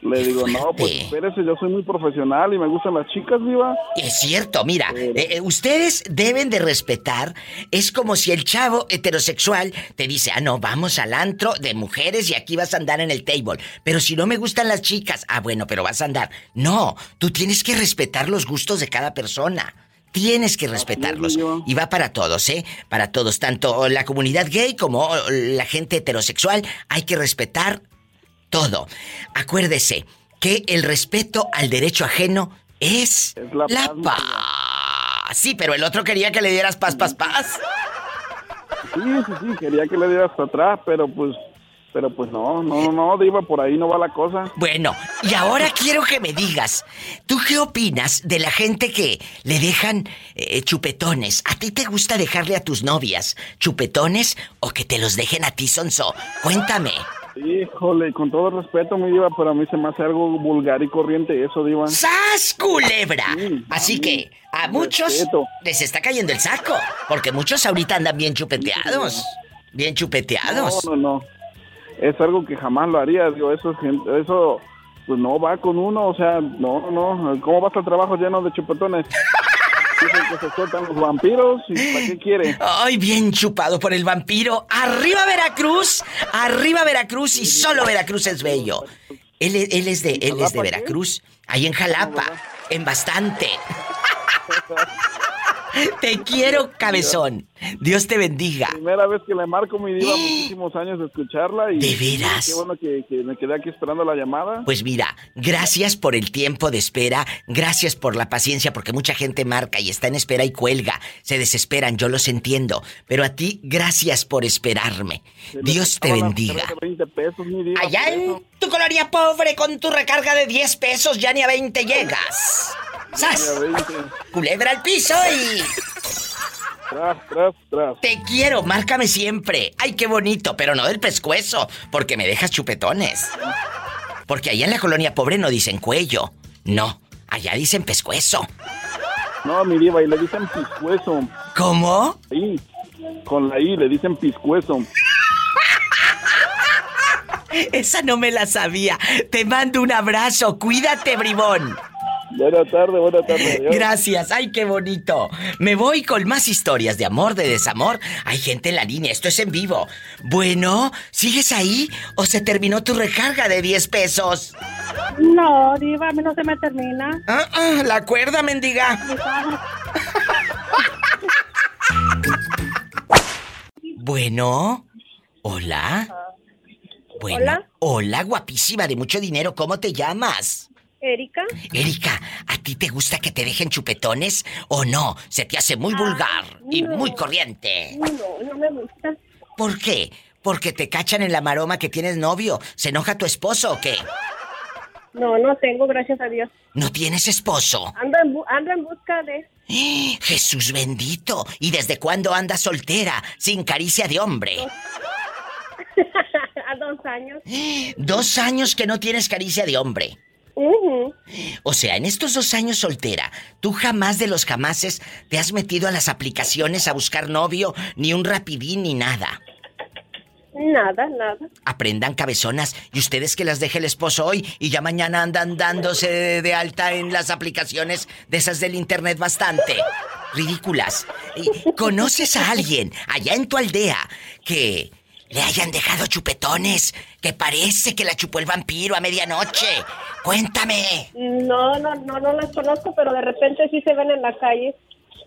le digo, no, pues espérese, yo soy muy profesional y me gustan las chicas, diva. Es cierto, mira, eh, eh, ustedes deben de respetar. Es como si el chavo heterosexual te dice, ah, no, vamos al antro de mujeres y aquí vas a andar en el table. Pero si no me gustan las chicas, ah, bueno, pero vas a andar. No, tú tienes que respetar los gustos de cada persona. Tienes que respetarlos. Y va para todos, ¿eh? Para todos, tanto la comunidad gay como la gente heterosexual. Hay que respetar todo. Acuérdese que el respeto al derecho ajeno es, la, paz. Sí, pero el otro quería que le dieras paz, paz, paz. Sí, sí, sí, quería que le diera hasta atrás, pero pues, pero pues no, no, no, no, diva, por ahí no va la cosa. Bueno, y ahora quiero que me digas, ¿tú qué opinas de la gente que le dejan eh, chupetones? ¿A ti te gusta dejarle a tus novias chupetones o que te los dejen a ti, Sonso? Cuéntame. Híjole, con todo respeto, mi diva, pero a mí se me hace algo vulgar y corriente eso, diva. ¡Sas, culebra! Así que a muchos respeto. les está cayendo el saco. Porque muchos ahorita andan bien chupeteados. Bien chupeteados. No, no, no. Es algo que jamás lo haría, digo, eso eso pues no va con uno, o sea, no, no, no. ¿Cómo vas al trabajo lleno de chupetones? [laughs] Dicen que se sueltan los vampiros y ¿para qué quiere? Ay, bien chupado por el vampiro. ¡Arriba Veracruz! ¡Arriba Veracruz! Y solo Veracruz es bello. Él, es- él es de, él es de Veracruz. Ahí en Jalapa. En bastante. [laughs] [laughs] Te quiero, cabezón. Dios te bendiga. Primera vez que le marco mi diva, [gasps] muchísimos años de escucharla y ¿De veras? qué bueno que, que me quedé aquí esperando la llamada. Pues mira, gracias por el tiempo de espera, gracias por la paciencia, porque mucha gente marca y está en espera y cuelga, se desesperan, yo los entiendo, pero a ti, gracias por esperarme. Dios te bendiga. recarga de 20 pesos, mi diva, Allá en tu colonia pobre con tu recarga de 10 pesos ya ni a 20 llegas. ¡Sas! Ya 20. Culebra al piso y... Tras, tras, tras. Te quiero, márcame siempre. Ay, qué bonito, pero no del pescuezo, porque me dejas chupetones. Porque allá en la colonia pobre no dicen cuello. No, allá dicen pescuezo. No, mi diva, y le dicen piscueso. ¿Cómo? Sí, con la I le dicen piscueso. [laughs] Esa no me la sabía. Te mando un abrazo. Cuídate, bribón. Buena tarde, buena tarde. [laughs] adiós. Gracias, ay, qué bonito. Me voy con más historias de amor, de desamor. Hay gente en la línea, esto es en vivo. Bueno, ¿sigues ahí o se terminó tu recarga de 10 pesos? No, diva, a mí no se me termina. Ah, ah, la cuerda, mendiga. [laughs] Bueno, hola. Bueno, Hola. hola, guapísima de mucho dinero, ¿cómo te llamas? Erika. Erika, ¿a ti te gusta que te dejen chupetones o no? Se te hace muy vulgar y muy corriente. No, no me gusta. ¿Por qué? ¿Porque te cachan en la maroma que tienes novio? ¿Se enoja tu esposo o qué? No, no tengo, gracias a Dios. ¿No tienes esposo? Ando en, bu- ando en busca de... Jesús bendito. ¿Y desde cuándo andas soltera, sin caricia de hombre? [laughs] a dos años. Dos años que no tienes caricia de hombre. O sea, en estos dos años soltera, tú jamás de los jamases te has metido a las aplicaciones a buscar novio, ni un rapidín, ni nada. Nada, nada. Aprendan cabezonas y ustedes que las deje el esposo hoy y ya mañana andan dándose de, de alta en las aplicaciones de esas del internet bastante. Ridículas. ¿Conoces a alguien allá en tu aldea que le hayan dejado chupetones? Que parece que la chupó el vampiro a medianoche. Cuéntame. No, no, no, no las conozco, pero de repente sí se ven en la calle.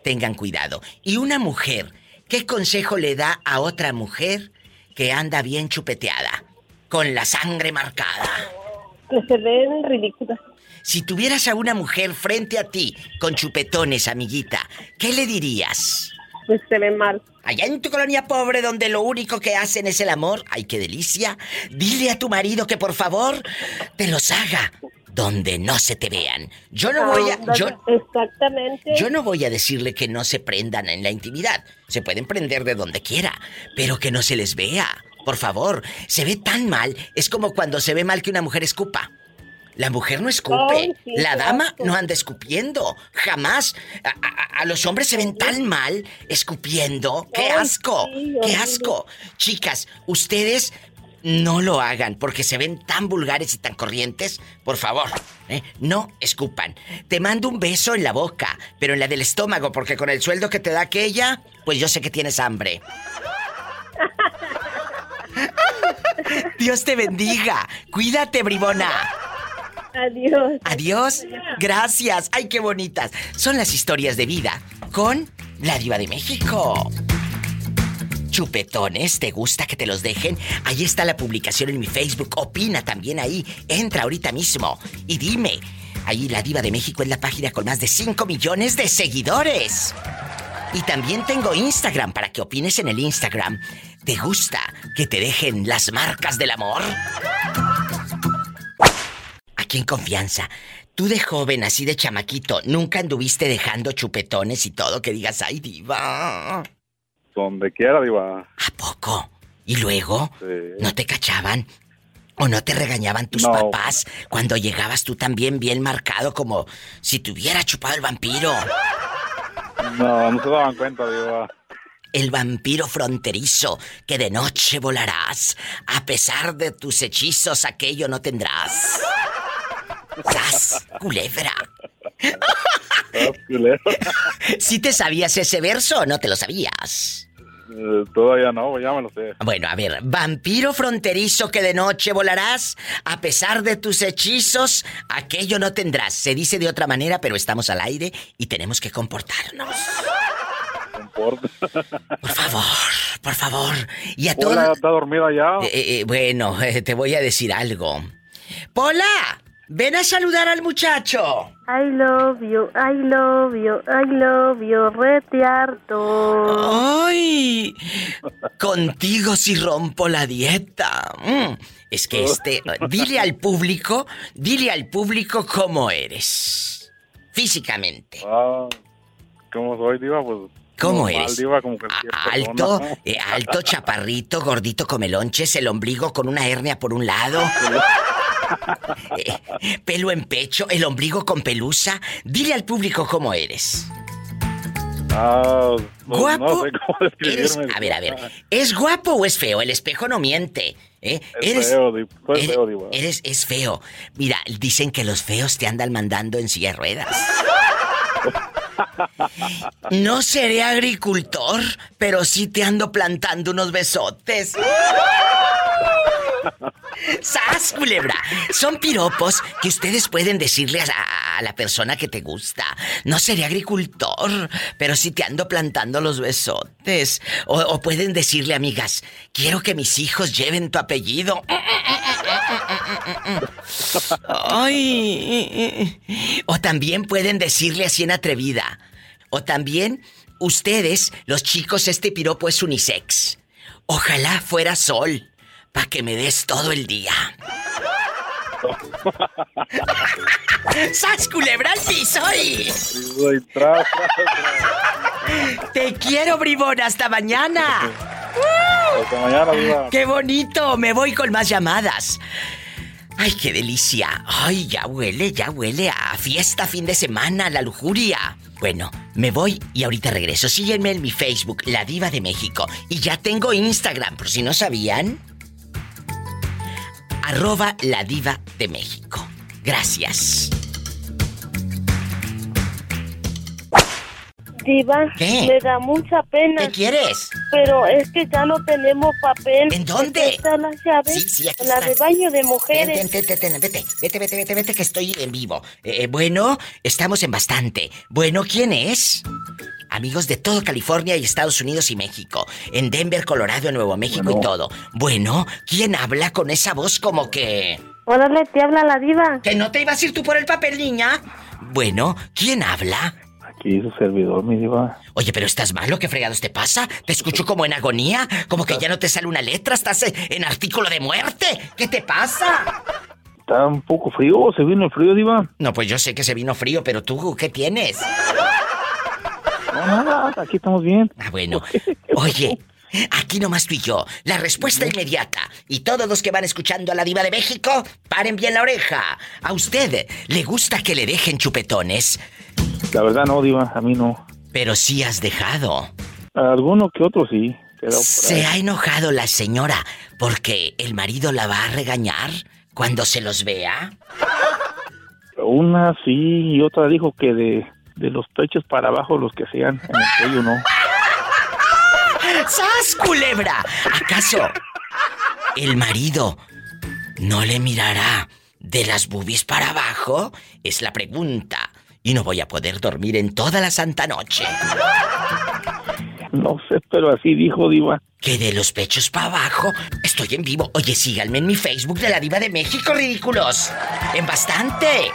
Tengan cuidado. Y una mujer, ¿qué consejo le da a otra mujer que anda bien chupeteada? Con la sangre marcada. Que se ven ridículas. Si tuvieras a una mujer frente a ti con chupetones, amiguita, ¿qué le dirías? Pues se ven mal. Allá en tu colonia pobre donde lo único que hacen es el amor, ay qué delicia, dile a tu marido que por favor te los haga donde no se te vean. Yo no voy a yo Exactamente. yo no voy a decirle que no se prendan en la intimidad. Se pueden prender de donde quiera, pero que no se les vea. Por favor, se ve tan mal, es como cuando se ve mal que una mujer escupa. La mujer no escupe. Sí, la dama no anda escupiendo. Jamás. A, a- a los hombres se ven tan mal escupiendo. ¡Qué asco! ¡Qué asco! Chicas, ustedes no lo hagan porque se ven tan vulgares y tan corrientes. Por favor, ¿eh? no escupan. Te mando un beso en la boca, pero en la del estómago, porque con el sueldo que te da aquella, pues yo sé que tienes hambre. [laughs] Dios te bendiga. Cuídate, bribona. Adiós. Adiós. Gracias. Ay, qué bonitas. Son las historias de vida con la diva de México. Chupetones, ¿te gusta que te los dejen? Ahí está la publicación en mi Facebook. Opina también ahí. Entra ahorita mismo y dime. Ahí la diva de México es la página con más de 5 millones de seguidores. Y también tengo Instagram para que opines en el Instagram. ¿Te gusta que te dejen las marcas del amor? Aquí en confianza. Tú de joven, así de chamaquito, nunca anduviste dejando chupetones y todo que digas, ay, diva. Donde quiera, diva. ¿A poco? ¿Y luego? Sí. ¿No te cachaban? ¿O no te regañaban tus No. papás cuando llegabas tú también bien marcado como si te hubiera chupado el vampiro? No, no se daban cuenta, Diva. El vampiro fronterizo que de noche volarás. A pesar de tus hechizos, aquello no tendrás. ¡Sas! Culebra. ¿Sí te sabías ese verso o no te lo sabías? Eh, todavía no, ya me lo sé. Bueno, a ver, vampiro fronterizo que de noche volarás, a pesar de tus hechizos, aquello no tendrás. Se dice de otra manera, pero estamos al aire y tenemos que comportarnos. Comporta. Por favor, por favor. Y a Hola. ¿está dormida ya? Eh, eh, bueno, [laughs] te voy a decir algo. Pola, ven a saludar al muchacho. I love you, I love you, I love you, rete harto. ¡Ay! Contigo si rompo la dieta. Mm, Es que este. Dile al público, dile al público cómo eres. Físicamente. Ah, ¿Cómo soy, Diva? Pues. ¿Cómo normal, eres? Diva, como cualquier Alto, eh, alto, chaparrito, gordito, come lonches, el ombligo con una hernia por un lado. [laughs] Eh, [laughs] pelo en pecho, el ombligo con pelusa. Dile al público cómo eres. Ah, ¿Guapo? No sé cómo describirme. Eres- a ver, a ver. ¿Es guapo o es feo? El espejo no miente. ¿eh? Es feo, Diva. Soy eres- feo, eres- es feo. Mira, dicen que los feos te andan mandando en silla de ruedas. [laughs] No seré agricultor, pero sí te ando plantando unos besotes. ¡Sas, culebra! Son piropos que ustedes pueden decirle a, la persona que te gusta. No seré agricultor, pero sí te ando plantando los besotes. O, o pueden decirle, amigas, quiero que mis hijos lleven tu apellido. Ay. O también pueden decirle así en atrevida. O también, ustedes, los chicos, este piropo es unisex. Ojalá fuera sol, para que me des todo el día. [laughs] ¡Sas culebra. Soy Te quiero, bribón, hasta mañana. Hasta mañana, Diva. ¡Qué bonito! Me voy con más llamadas. ¡Ay, qué delicia! ¡Ay, ya huele, ya huele a fiesta, fin de semana, la lujuria! Bueno, me voy y ahorita regreso. Síguenme en mi Facebook, La Diva de México. Y ya tengo Instagram, por si no sabían. Arroba La Diva de México. Gracias. Diva, ¿Qué? me da mucha pena. ¿Qué quieres? Pero es que ya no tenemos papel. ¿En dónde? Están las llaves. Sí, sí, aquí en la de baño de mujeres. ven, ven, vete, vete, vete, vete, vete, que estoy en vivo. Eh, bueno, estamos en bastante. Bueno, ¿quién es? Amigos de todo California y Estados Unidos y México. En Denver, Colorado, Nuevo México y todo. Bueno, ¿quién habla con esa voz como que... Órale, te habla la diva. ¿Que no te ibas a ir tú por el papel, niña? Bueno, ¿quién habla? Aquí su servidor, mi diva. Oye, pero estás malo, ¿qué fregados te pasa? Te escucho como en agonía, como que ya no te sale una letra, estás eh, en artículo de muerte. ¿Qué te pasa? Está un poco frío, se vino el frío, diva. No, pues yo sé que se vino frío, pero tú, ¿qué tienes? No, nada, aquí estamos bien. Ah, bueno. Oye, aquí nomás tú y yo. La respuesta inmediata. Y todos los que van escuchando a la diva de México, paren bien la oreja. ¿A usted le gusta que le dejen chupetones? La verdad no, diva, a mí no. Pero sí has dejado. Alguno que otro sí. ¿Se ha enojado la señora porque el marido la va a regañar cuando se los vea? Una sí y otra dijo que de, de los pechos para abajo los que sean, en el cuello no. ¡Sas, culebra! ¿Acaso el marido no le mirará de las bubis para abajo? Es la pregunta. Y no voy a poder dormir en toda la santa noche. No sé, pero así dijo, diva. ¿Que de los pechos para abajo? Estoy en vivo. Oye, síganme en mi Facebook de la Diva de México, ridículos. En bastante.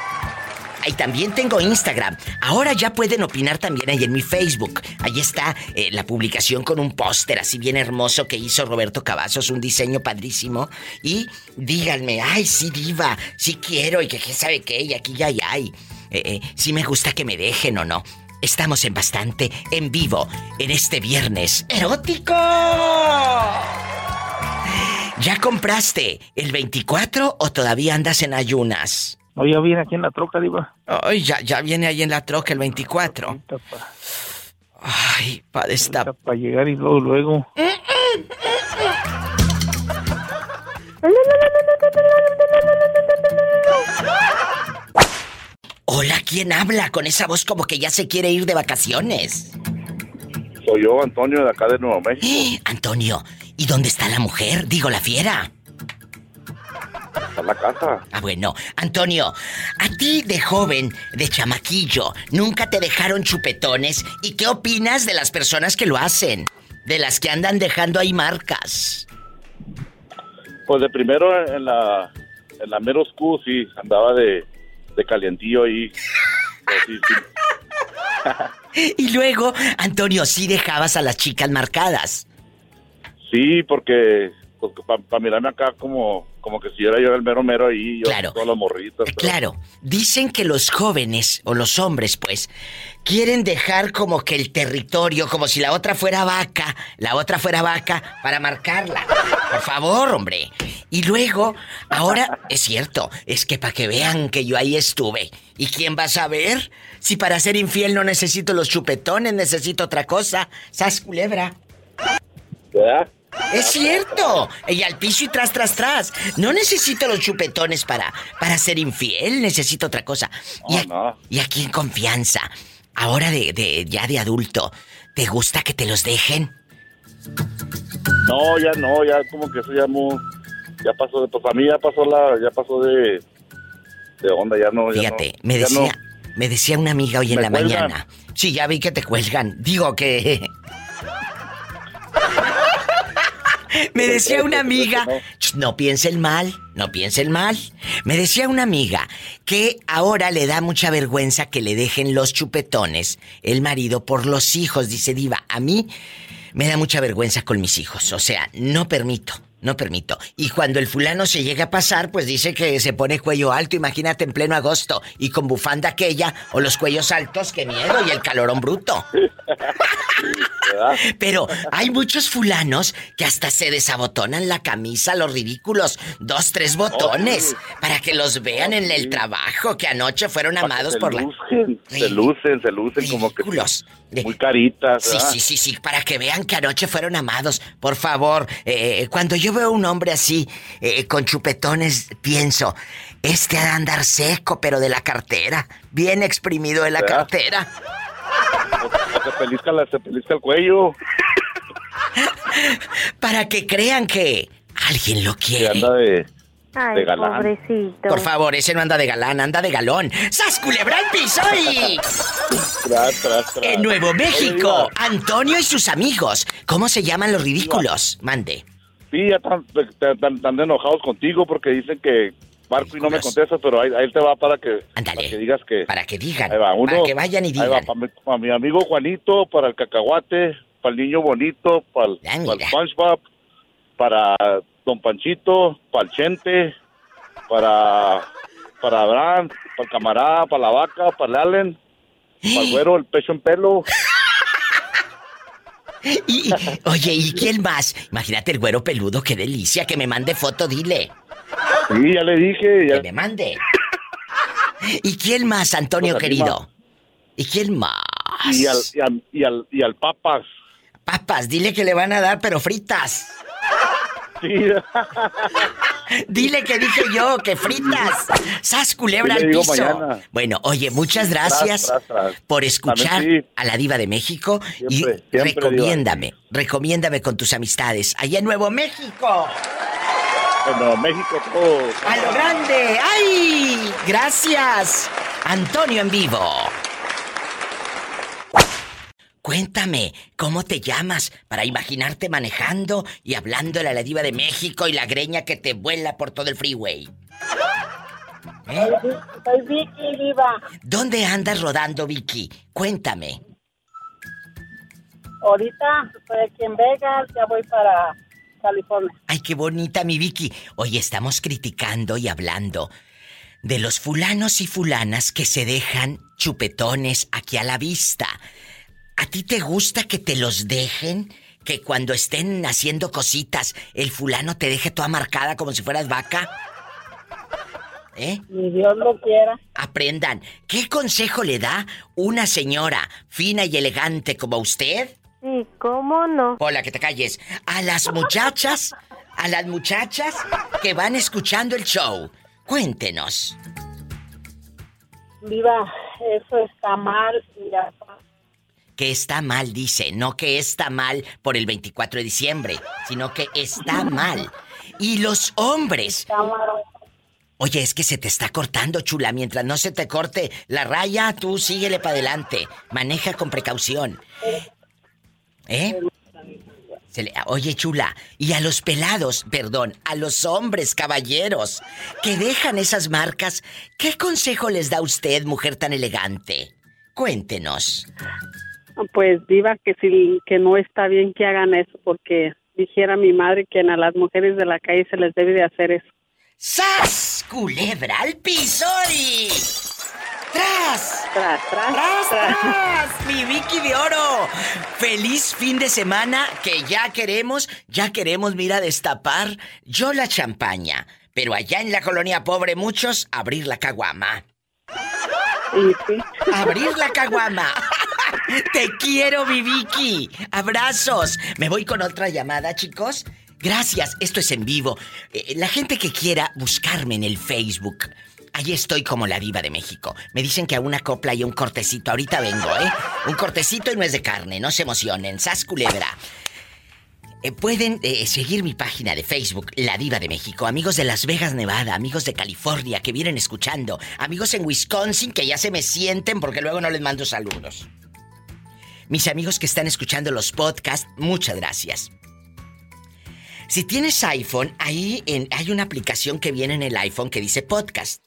Ahí también tengo Instagram. Ahora ya pueden opinar también ahí en mi Facebook. Ahí está eh, la publicación con un póster así bien hermoso que hizo Roberto Cavazos, un diseño padrísimo. Y díganme, ay, sí, diva, sí quiero y que qué sabe qué, y aquí ya hay, hay. Eh, eh, si me gusta que me dejen o no. Estamos en bastante, en vivo, en este viernes erótico. ¿Ya compraste el 24 o todavía andas en ayunas? No, ya viene aquí en la troca, Diva. Ay, ya, ya viene ahí en la troca el 24. Ay, para esta... Para llegar y luego, luego. Hola, ¿quién habla con esa voz como que ya se quiere ir de vacaciones? Soy yo, Antonio, de acá de Nuevo México. [gasps] Antonio, ¿y dónde está la mujer? Digo, la fiera. Está en la casa. Ah, bueno. Antonio, a ti de joven, de chamaquillo, nunca te dejaron chupetones. ¿Y qué opinas de las personas que lo hacen? De las que andan dejando ahí marcas. Pues de primero en la, en la Mero School, sí, andaba de, de calientillo ahí. Pues, sí, sí. [laughs] Y luego, Antonio, sí dejabas a las chicas marcadas. Sí, porque para mirarme acá como, como que si era yo el mero mero ahí, yo Claro. todas las morritas. pero- Claro, dicen que los jóvenes, o los hombres, pues, quieren dejar como que el territorio, como si la otra fuera vaca, la otra fuera vaca, para marcarla. Por favor, hombre. Y luego, ahora, es cierto, es que para que vean que yo ahí estuve. ¿Y quién va a saber? Si para ser infiel no necesito los chupetones, necesito otra cosa. ¿Sas culebra? Es cierto. Y al piso y tras, tras, tras. No necesito los chupetones para, para ser infiel, necesito otra cosa. y, a- y aquí en confianza, ahora de, de- ya de adulto, ¿te gusta que te los dejen? No, ya no, ya como que eso ya muy, ya pasó, de- pues a mí ya pasó la, ya pasó de, de onda, ya no, ya Fíjate, no, me decía, no. me decía una amiga hoy en la cuelgan. mañana. Sí, ya vi que te cuelgan. Digo que. [laughs] Me decía una amiga, [laughs] no piensen mal, no piensen mal. Me decía una amiga que ahora le da mucha vergüenza que le dejen los chupetones el marido por los hijos. Dice Diva, a mí me da mucha vergüenza con mis hijos. O sea, no permito, no permito. Y cuando el fulano se llega a pasar, pues dice que se pone cuello alto. Imagínate en pleno agosto y con bufanda aquella o los cuellos altos, qué miedo y el calorón bruto. [laughs] Pero hay muchos fulanos que hasta se desabotonan la camisa, los ridículos, dos, tres botones, para que los vean en el trabajo, que anoche fueron amados se por la... lucen, se lucen, se lucen como que muy caritas, Sí, ¿verdad? sí, sí, sí, para que vean que anoche fueron amados. Por favor, eh, cuando yo veo a un hombre así, eh, con chupetones, pienso, este ha de andar seco, pero de la cartera, bien exprimido de la ¿Verdad? cartera. O se pellizca, la- se pellizca el cuello. [laughs] Para que crean que alguien lo quiere. anda de, Ay, de galán. pobrecito. Por favor, ese no anda de galán, anda de galón. ¡Sas culebra al piso y... Tras, tras, tras. En Nuevo México, Antonio y sus amigos. ¿Cómo se llaman los ridículos? Mande. Sí, ya están, están- están- enojados contigo porque dicen que Marco y no me contesta, pero ahí, ahí te va para que, para que digas que... Para que digan. Ahí va, uno, para que vayan y ahí va, digan. para, mi, para mi amigo Juanito, para el cacahuate, para el niño bonito, para el, para el SpongeBob, para Don Panchito, para el Chente, para, para Abraham, para el camarada, para la vaca, para el Allen, para el güero, el pecho en pelo. [laughs] [laughs] Y, y- oye, ¿y quién más? Imagínate el güero peludo, qué delicia. Que me mande foto, dile. Sí, ya le dije. Que me mande. ¿Y quién más, Antonio Pues querido? ¿Y quién más? Y al, y al, y al, y al Papas. Papas, dile que le van a dar, pero fritas. [laughs] Dile que dije yo, que fritas. Sas culebra al piso. mañana. Bueno, oye, muchas gracias Tras, tras, tras. por escuchar sí. a la diva de México y Siempre, recomiéndame, recomiéndame con tus amistades allá en Nuevo México. En Nuevo México todo. ¡A lo grande! ¡Ay! Gracias. Antonio en vivo. Cuéntame, ¿cómo te llamas para imaginarte manejando y hablando a la diva de México y la greña que te vuela por todo el freeway? ¿Eh? Soy Vicky Diva. ¿Dónde andas rodando, Vicky? Cuéntame. Ahorita estoy aquí en Vegas, ya voy para California. Ay, qué bonita mi Vicky. Hoy estamos criticando y hablando de los fulanos y fulanas que se dejan chupetones aquí a la vista. ¿A ti te gusta que te los dejen? que cuando estén haciendo cositas, el fulano te deje toda marcada como si fueras vaca? ¿Eh? Ni Dios lo quiera. Aprendan. ¿Qué consejo le da una señora fina y elegante como usted? Sí, ¿cómo no? Hola, que te calles. A las muchachas, a las muchachas que van escuchando el show. Cuéntenos. Viva, eso está mal. Ya. Que está mal, dice. No que está mal por el 24 de diciembre, sino que está mal. Y los hombres. Oye, es que se te está cortando, chula. Mientras no se te corte la raya, tú síguele para adelante. Maneja con precaución. ¿Eh? Se le- Oye, chula, y a los pelados, perdón, a los hombres, caballeros, que dejan esas marcas, ¿qué consejo les da usted, mujer tan elegante? Cuéntenos. Pues diva que sí, que no está bien que hagan eso porque dijera mi madre que a las mujeres de la calle se les debe de hacer eso. ¡Sas! Culebra al piso y... ¡Tras! Tras, tras, ¡Tras, tras. ¡Mi Vicky de Oro! ¡Feliz fin de semana que ya queremos, ya queremos, mira, destapar yo la champaña! Pero allá en la colonia pobre muchos, abrir la caguama. Y sí. ¡Abrir la caguama! ¡Te quiero, mi Vicky! ¡Abrazos! Me voy con otra llamada, chicos. Gracias, esto es en vivo. Eh, la gente que quiera buscarme en el Facebook, ahí estoy como la diva de México. Me dicen que a una copla y un cortecito. Ahorita vengo, ¿eh? Un cortecito y no es de carne, no se emocionen. Sas culebra. Eh, pueden eh, seguir mi página de Facebook, La Diva de México. Amigos de Las Vegas, Nevada, amigos de California que vienen escuchando, amigos en Wisconsin que ya se me sienten porque luego no les mando saludos. Mis amigos que están escuchando los podcasts, muchas gracias. Si tienes iPhone, ahí hay una aplicación que viene en el iPhone que dice podcast.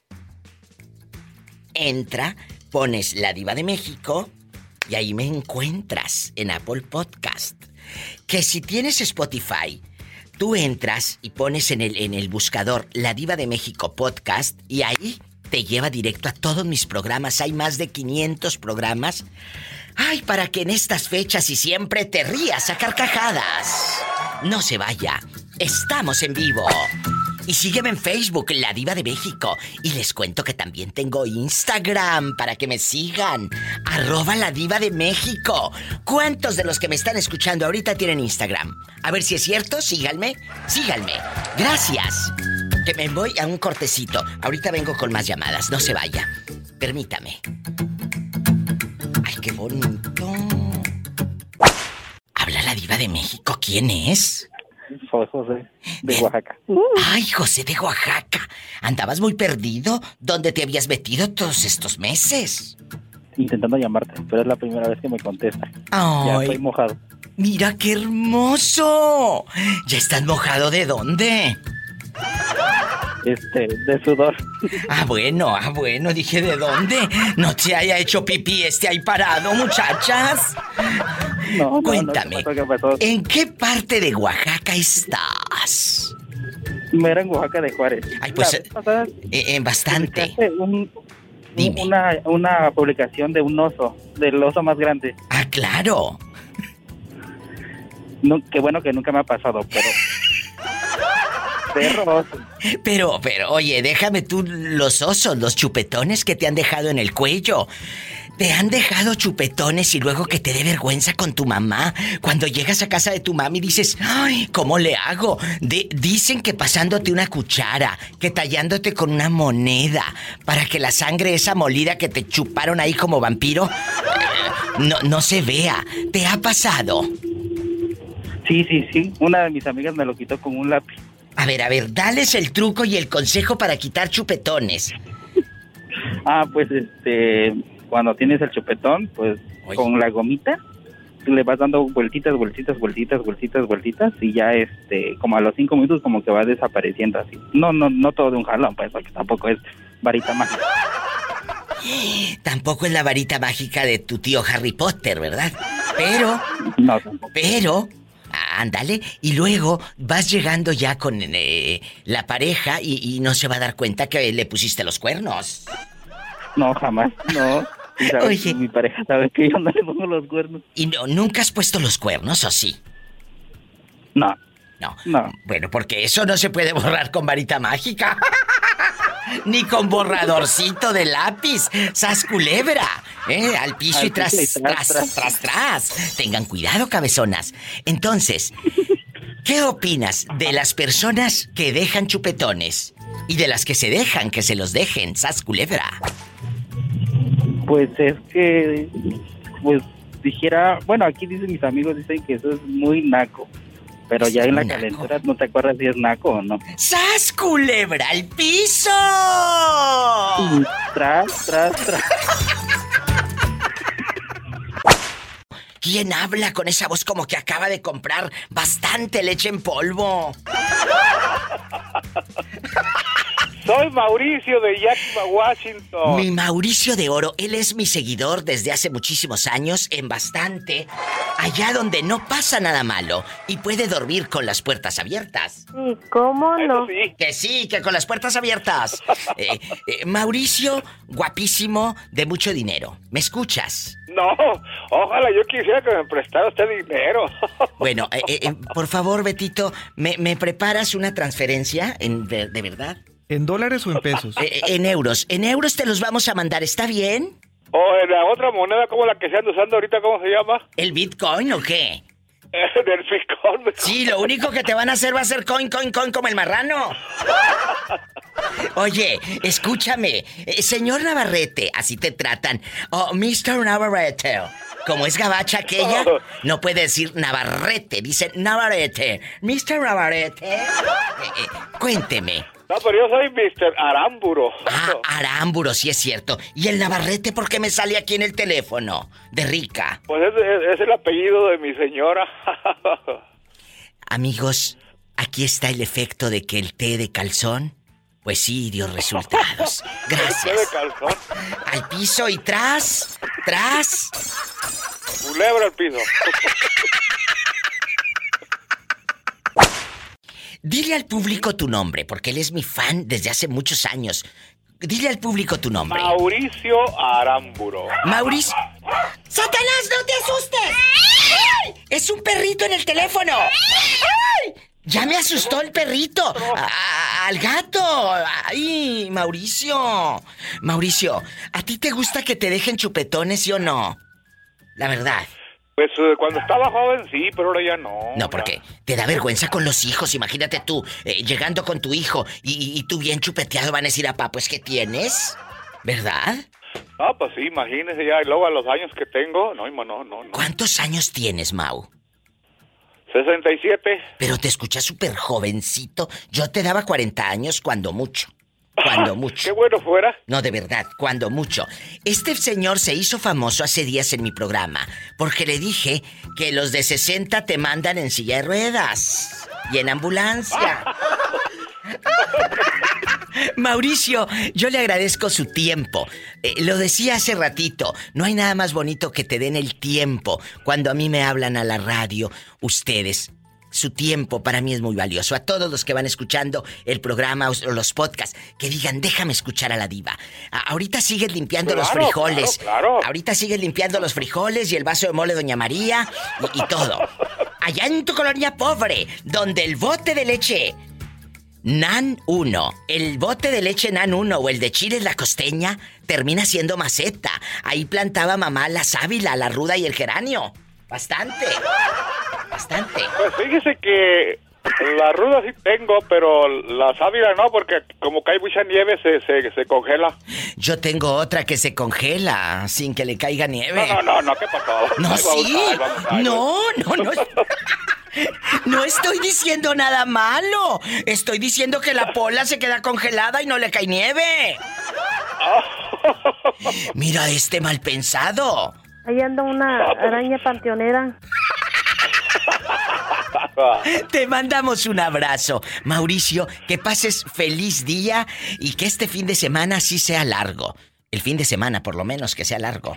Entra, pones La Diva de México y ahí me encuentras en Apple Podcast. Que si tienes Spotify, tú entras y pones en el, en el buscador La Diva de México Podcast y ahí te lleva directo a todos mis programas. Hay más de 500 programas. Ay, para que en estas fechas y siempre te rías a carcajadas. No se vaya. Estamos en vivo. Y sígueme en Facebook, La Diva de México. Y les cuento que también tengo Instagram para que me sigan. Arroba La Diva de México. ¿Cuántos de los que me están escuchando ahorita tienen Instagram? A ver si es cierto, síganme. Síganme. Gracias. Que me voy a un cortecito. Ahorita vengo con más llamadas. No se vaya. Permítame. Bonito. Habla la diva de México. ¿Quién es? Soy José, de Oaxaca. Ay, José de Oaxaca. Andabas muy perdido. ¿Dónde te habías metido todos estos meses? Intentando llamarte, pero es la primera vez que me contesta. Ay. Ya estoy mojado. Mira qué hermoso. ¿Ya estás mojado de dónde? Este, de sudor. Ah, bueno, ah, bueno, dije de dónde. No te haya hecho pipí este ahí parado, muchachas. No, no, Cuéntame, no, ¿qué pasó? ¿en qué parte de Oaxaca estás? Era en Oaxaca de Juárez. Ay, pues, Eh, eh, bastante. un- una, una publicación de un oso, del oso más grande. Ah, claro. No, qué bueno que nunca me ha pasado, pero... Perro oso. Pero, pero, oye, déjame tú los osos, los chupetones que te han dejado en el cuello. Te han dejado chupetones y luego que te dé vergüenza con tu mamá. Cuando llegas a casa de tu mami y dices, ay, ¿cómo le hago? De- dicen que pasándote una cuchara, que tallándote con una moneda, para que la sangre esa molida que te chuparon ahí como vampiro, no, no se vea. ¿Te ha pasado? Sí, sí, sí. Una de mis amigas me lo quitó con un lápiz. A ver, a ver, dales el truco y el consejo para quitar chupetones. Ah, pues este, cuando tienes el chupetón, pues con la gomita le vas dando vueltitas, vueltitas, vueltitas, vueltitas, vueltitas y ya este, como a los cinco minutos como que va desapareciendo así. No, no, no todo de un jalón, pues porque tampoco es varita mágica. [gasps] Tampoco es la varita mágica de tu tío Harry Potter, ¿verdad? Pero, No, pero, ándale, y luego vas llegando ya con eh, la pareja y, y no se va a dar cuenta que le pusiste los cuernos. no, jamás, no. Sabes, Oye. Mi pareja sabe que yo no le pongo los cuernos. ¿Y no, nunca has puesto los cuernos o sí? No. No. No. Bueno, porque eso no se puede borrar con varita mágica. [laughs] Ni con borradorcito de lápiz. Sas culebra. ¿eh? Al piso y tras, tras, tras, tras, tras. Tengan cuidado, cabezonas. Entonces, ¿qué opinas de las personas que dejan chupetones? Y de las que se dejan, que se los dejen. Sas culebra. Pues es que, pues dijera, bueno, aquí dicen mis amigos, dicen que eso es muy naco. Pero ya en la calentura no te acuerdas si es naco o no. ¡Sas culebra al piso! Y tras, tras, tras. ¿Quién habla con esa voz como que acaba de comprar bastante leche en polvo? Soy Mauricio de Yakima, Washington. Mi Mauricio de Oro, él es mi seguidor desde hace muchísimos años en bastante, allá donde no pasa nada malo y puede dormir con las puertas abiertas. ¿Y cómo no? Que sí, que con las puertas abiertas. [laughs] Eh, eh, Mauricio, guapísimo, de mucho dinero. ¿Me escuchas? No, ojalá yo quisiera que me prestara usted dinero. [laughs] Bueno, eh, eh, eh, por favor, Betito, ¿me, me preparas una transferencia en, de, de verdad? ¿En dólares o en pesos? Eh, eh, en euros. En euros te los vamos a mandar, ¿está bien? O en la otra moneda como la que se anda usando ahorita, ¿cómo se llama? ¿El Bitcoin o qué? [laughs] Del Bitcoin. Sí, lo único que te van a hacer va a ser coin, coin, coin como el marrano. Oye, escúchame. eh, señor Navarrete, así te tratan. Oh, Mr. Navarrete. Como es gabacha aquella, no puede decir Navarrete, dice Navarrete. Mr. Navarrete. Eh, eh, cuénteme. No, pero yo soy Mr. Aramburo. Ah, Arámburo, sí es cierto. ¿Y el Navarrete por qué me sale aquí en el teléfono? De rica. Pues es, es- es el apellido de mi señora. [laughs] Amigos, aquí está el efecto de que el té de calzón, pues sí dio resultados. [laughs] Té de Gracias. calzón. Al piso y tras, tras. Culebra al piso. [laughs] Dile al público tu nombre, porque él es mi fan desde hace muchos años. Dile al público tu nombre. Mauricio Aramburo. Mauricio. ¡Satanás, no te asustes! Es un perrito en el teléfono. ¡Ay! Ya me asustó el perrito. A- a- al gato. Ay, Mauricio. Mauricio, ¿a ti te gusta que te dejen chupetones, sí o no? La verdad. Pues eh, cuando estaba joven sí, pero ahora ya no. No, porque te da vergüenza con los hijos. Imagínate tú, eh, llegando con tu hijo y, y- y tú bien chupeteado van a decir a papá, pues, ¿qué tienes? ¿Verdad? Ah, pues sí, imagínese ya. Y luego a los años que tengo, no, no, no, no. ¿Cuántos años tienes, Mau? 67. Pero te escuchas súper jovencito. Yo te daba 40 años cuando mucho. Cuando [laughs] mucho. Qué bueno fuera. No, de verdad, cuando mucho. Este señor se hizo famoso hace días en mi programa porque le dije que los de 60 te mandan en silla de ruedas y en ambulancia. [laughs] Mauricio, yo le agradezco su tiempo. Eh, lo decía hace ratito, no hay nada más bonito que te den el tiempo cuando a mí me hablan a la radio, ustedes. Su tiempo para mí es muy valioso. A todos los que van escuchando el programa o los podcasts, que digan, déjame escuchar a la diva. A- ahorita sigues limpiando los frijoles. claro, claro. Ahorita sigues limpiando los frijoles y el vaso de mole Doña María y, y todo. Allá en tu colonia pobre, donde el bote de leche Nan 1, el bote de leche Nan 1 o el de chile la costeña termina siendo maceta. Ahí plantaba mamá la sábila, la ruda y el geranio. Bastante. Bastante. Pues fíjese que la ruda sí tengo, pero la sábila no, porque como cae mucha nieve se, se, se congela. Yo tengo otra que se congela sin que le caiga nieve. No, no, no, no, ¿qué pasó? No, sí. No, no, no. No estoy diciendo nada malo. Estoy diciendo que la pola se queda congelada y no le cae nieve. Mira este mal pensado. Ahí anda una araña panteonera. [laughs] Te mandamos un abrazo. Mauricio, que pases feliz día y que este fin de semana sí sea largo. El fin de semana, por lo menos, que sea largo.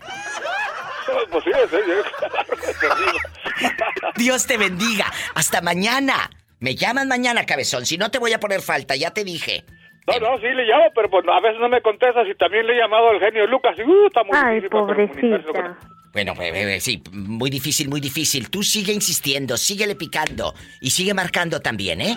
Pues sí, sí, sí. Dios te bendiga. Hasta mañana. Me llaman mañana, cabezón. Si no te voy a poner falta, ya te dije. No, no, sí le llamo, pero pues a veces no me contestas y también le he llamado al genio Lucas y uh, está muy Ay, difícil pobrecita. Bueno, eh, eh, sí, muy difícil, muy difícil. Tú sigue insistiendo, síguele picando y sigue marcando también, ¿eh?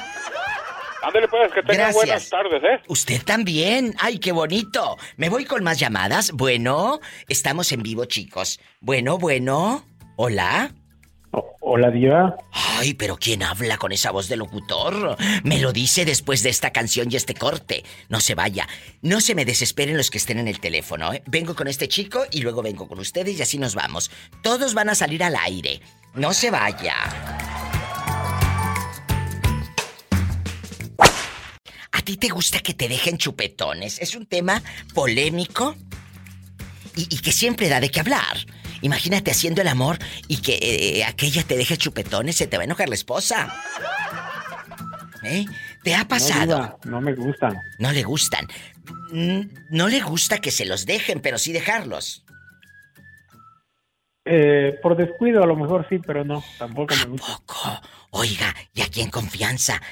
Ándale pues, que tenga Gracias. buenas tardes, ¿eh? Usted también. Ay, qué bonito. Me voy con más llamadas. Bueno, estamos en vivo, chicos. Bueno, bueno. Hola. Hola, Diva. Ay, pero ¿quién habla con esa voz de locutor? Me lo dice después de esta canción y este corte. No se vaya. No se me desesperen los que estén en el teléfono, ¿eh? Vengo con este chico y luego vengo con ustedes y así nos vamos. Todos van a salir al aire. No se vaya. ¿A ti te gusta que te dejen chupetones? Es un tema polémico y, y que siempre da de qué hablar. Imagínate haciendo el amor y que eh, aquella te deje chupetones, se te va a enojar la esposa. ¿Eh? ¿Te ha pasado? No, me gustan. No le gustan. No le gusta que se los dejen, pero sí dejarlos. Eh, por descuido a lo mejor sí, pero no, tampoco me gusta. Oiga, y aquí en confianza,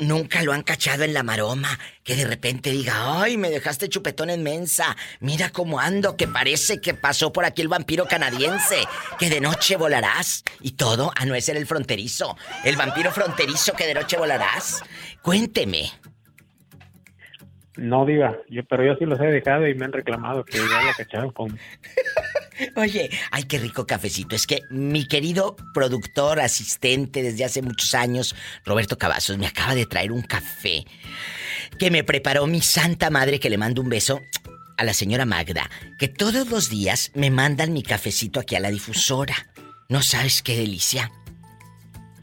nunca lo han cachado en la maroma, que de repente diga, ay, me dejaste chupetón en mensa, mira cómo ando, que parece que pasó por aquí el vampiro canadiense, que de noche volarás, y todo, ah, no es el fronterizo, el vampiro fronterizo que de noche volarás. Cuénteme. No, Diva, yo, pero yo sí los he dejado y me han reclamado que ya lo cacharon con... Oye, ay, qué rico cafecito. Es que mi querido productor, asistente desde hace muchos años, Roberto Cavazos, me acaba de traer un café que me preparó mi santa madre, que le mando un beso a la señora Magda, que todos los días me mandan mi cafecito aquí a la difusora. No sabes qué delicia.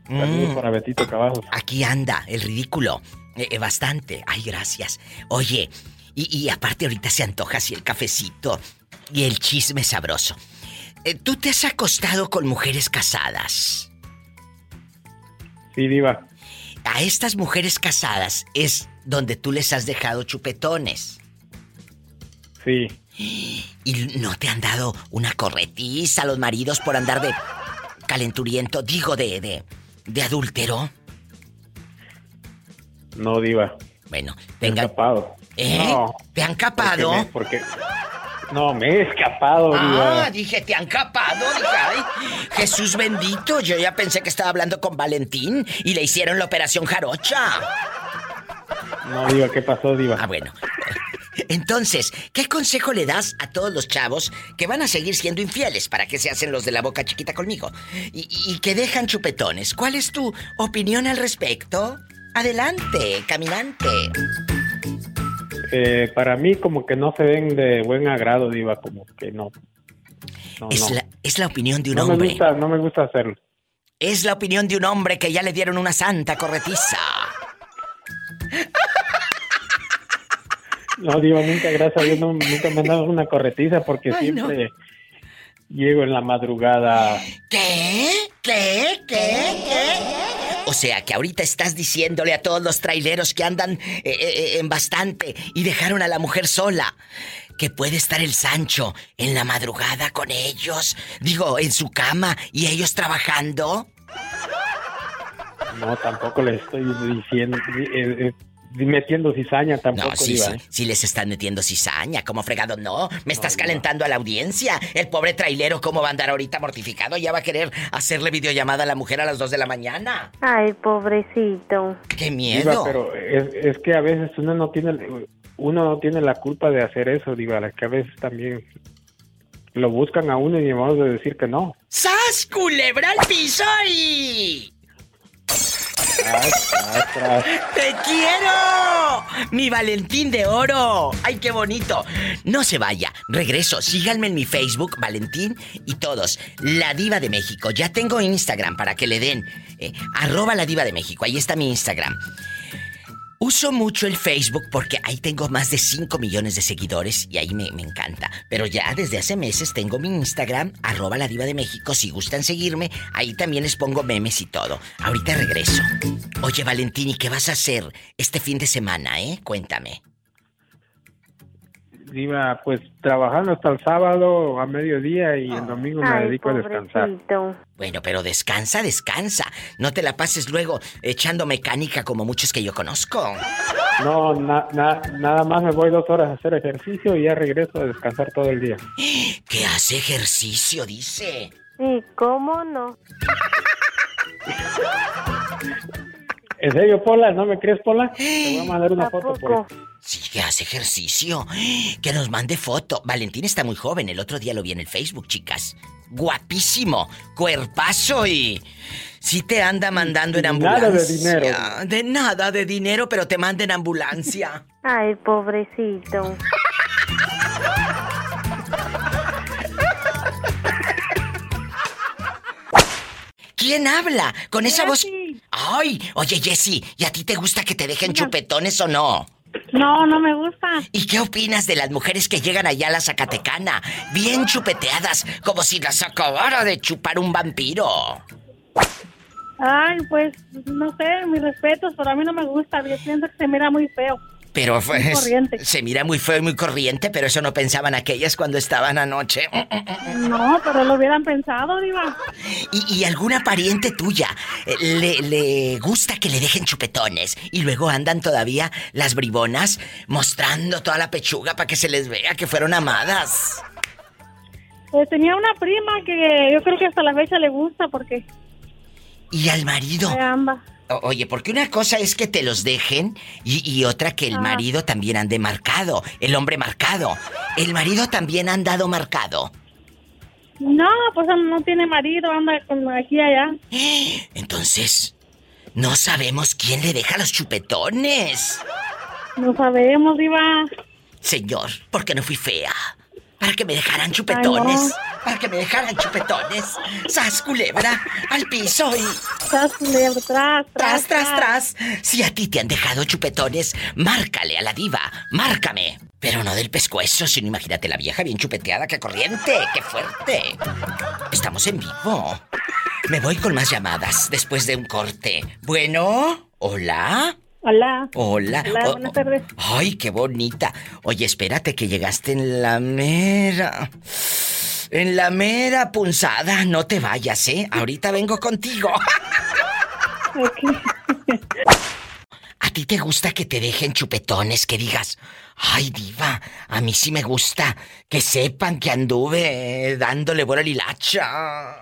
Saludos Mm. para Betito Cavazos. Aquí anda, el ridículo. Eh, eh, bastante. Ay, gracias. Oye, y, y aparte ahorita se antoja así el cafecito y el chisme sabroso. Eh, ¿Tú te has acostado con mujeres casadas? Sí, Diva. A estas mujeres casadas es donde tú les has dejado chupetones. Sí. [gasps] ¿Y no te han dado una corretiza a los maridos por andar de calenturiento? Digo, de, de, de adúltero. No, Diva. Bueno, venga. escapado. ¿Eh? No. ¿Te han capado? Porque me- porque- No, me he escapado, Diva. Ah, dije, te han capado. Dije, ay, Jesús bendito. Yo ya pensé que estaba hablando con Valentín y le hicieron la operación jarocha. No, Diva, ¿qué pasó, Diva? Ah, bueno. Entonces, ¿qué consejo le das a todos los chavos que van a seguir siendo infieles para que se hacen los de la boca chiquita conmigo? Y, y que dejan chupetones. ¿Cuál es tu opinión al respecto? Adelante, caminante. Eh, para mí como que no se ven de buen agrado, Diva, como que no. No, Es, no. la, es la opinión de un No me hombre. gusta, no me gusta hacerlo. Es la opinión de un hombre que ya le dieron una santa corretiza. No, Diva, nunca, gracias a Dios, no- nunca me han dado una corretiza porque Ay, siempre llego en la madrugada. ¿Qué? ¿Qué? ¿Qué? ¿Qué? O sea que ahorita estás diciéndole a todos los traileros que andan eh, eh, eh, en bastante y dejaron a la mujer sola. Que puede estar el Sancho en la madrugada con ellos. Digo, en su cama y ellos trabajando. No, tampoco le estoy diciendo, metiendo cizaña tampoco, No, sí, Diva. sí. ¿eh? Sí les están metiendo cizaña. como fregado? No, me estás calentando a la audiencia. El pobre trailero, ¿cómo va a andar ahorita mortificado? Ya va a querer hacerle videollamada a la mujer a las 2 de la mañana. Ay, pobrecito. ¡Qué Diva, miedo! pero es, es que a veces uno no tiene uno no tiene la culpa de hacer eso, Diva, la que a veces también lo buscan a uno y vamos a decir que no. ¡Sas, culebra al piso y... ¡Te quiero! ¡Mi Valentín de oro! ¡Ay, qué bonito! No se vaya. Regreso. Síganme en mi Facebook, Valentín y todos. La Diva de México. Ya tengo Instagram para que le den. eh, arroba la Diva de México. Ahí está mi Instagram. Uso mucho el Facebook porque ahí tengo más de 5 millones de seguidores y ahí me, me encanta. Pero ya desde hace meses tengo mi Instagram, arroba la diva de México. Si gustan seguirme, ahí también les pongo memes y todo. Ahorita regreso. Oye, Valentín, ¿y qué vas a hacer este fin de semana, eh? Cuéntame. Diva, pues trabajando hasta el sábado a mediodía y el domingo me Ay, dedico a descansar. Bueno, pero descansa, descansa. No te la pases luego echando mecánica como muchos que yo conozco. No, na- na- nada más me voy dos horas a hacer ejercicio y ya regreso a descansar todo el día. [gasps] Que hace ejercicio, dice. ¿Y cómo no? ¿En serio, Pola? ¿No me crees, Pola? Te voy a [gasps] mandar una foto. Por... Sí, que hace ejercicio. [gasps] Que nos mande foto. Valentín está muy joven. El otro día lo vi en el Facebook, chicas. Guapísimo. Cuerpazo y... Sí te anda mandando en ambulancia. Nada de dinero. De nada de dinero, pero te manda en ambulancia. [laughs] Ay, pobrecito. ¿Quién habla? Con esa voz. Ay, oye, Jessy, ¿y a ti te gusta que te dejen chupetones o no? No, no me gusta. ¿Y qué opinas de las mujeres que llegan allá a la Zacatecana? Bien chupeteadas, como si las acabara de chupar un vampiro. Ay, pues, no sé, mis respetos, pero a mí no me gusta. Yo pienso que se mira muy feo. Pero corriente. se mira muy feo y muy corriente, pero eso no pensaban aquellas cuando estaban anoche. No, pero lo hubieran pensado, Diva. ¿Y, y alguna pariente tuya eh, le, le gusta que le dejen chupetones y luego andan todavía las bribonas mostrando toda la pechuga para que se les vea que fueron amadas? Pues tenía una prima que yo creo que hasta la fecha le gusta porque ¿Y al marido? amba. Oye, porque una cosa es que te los dejen y, y otra que el Ah. marido también ande marcado, el hombre marcado. El marido también ha andado marcado. No, pues no tiene marido, anda con aquí y allá. [gasps] Entonces, no sabemos quién le deja los chupetones. No sabemos, Diva. Señor, ¿por qué no fui fea? Para que me dejaran chupetones. Ay, Para que me dejaran chupetones. ¡Sas, culebra! ¡Al piso y... Tras, culebra, tras, tras, tras, tras! Si a ti te han dejado chupetones, márcale a la diva. ¡Márcame! Pero no del pescuezo, sino imagínate la vieja bien chupeteada. ¡Qué corriente! ¡Qué fuerte! Estamos en vivo. Me voy con más llamadas después de un corte. Bueno, ¿hola? Hola. Hola. Hola, Oh, buenas tardes. Ay, qué bonita. Oye, espérate que llegaste en la mera. En la mera punzada. No te vayas, ¿eh? Ahorita vengo contigo. [laughs] ¿A ti te gusta que te dejen chupetones? Que digas, ay, diva, a mí sí me gusta que sepan que anduve dándole buena lilacha.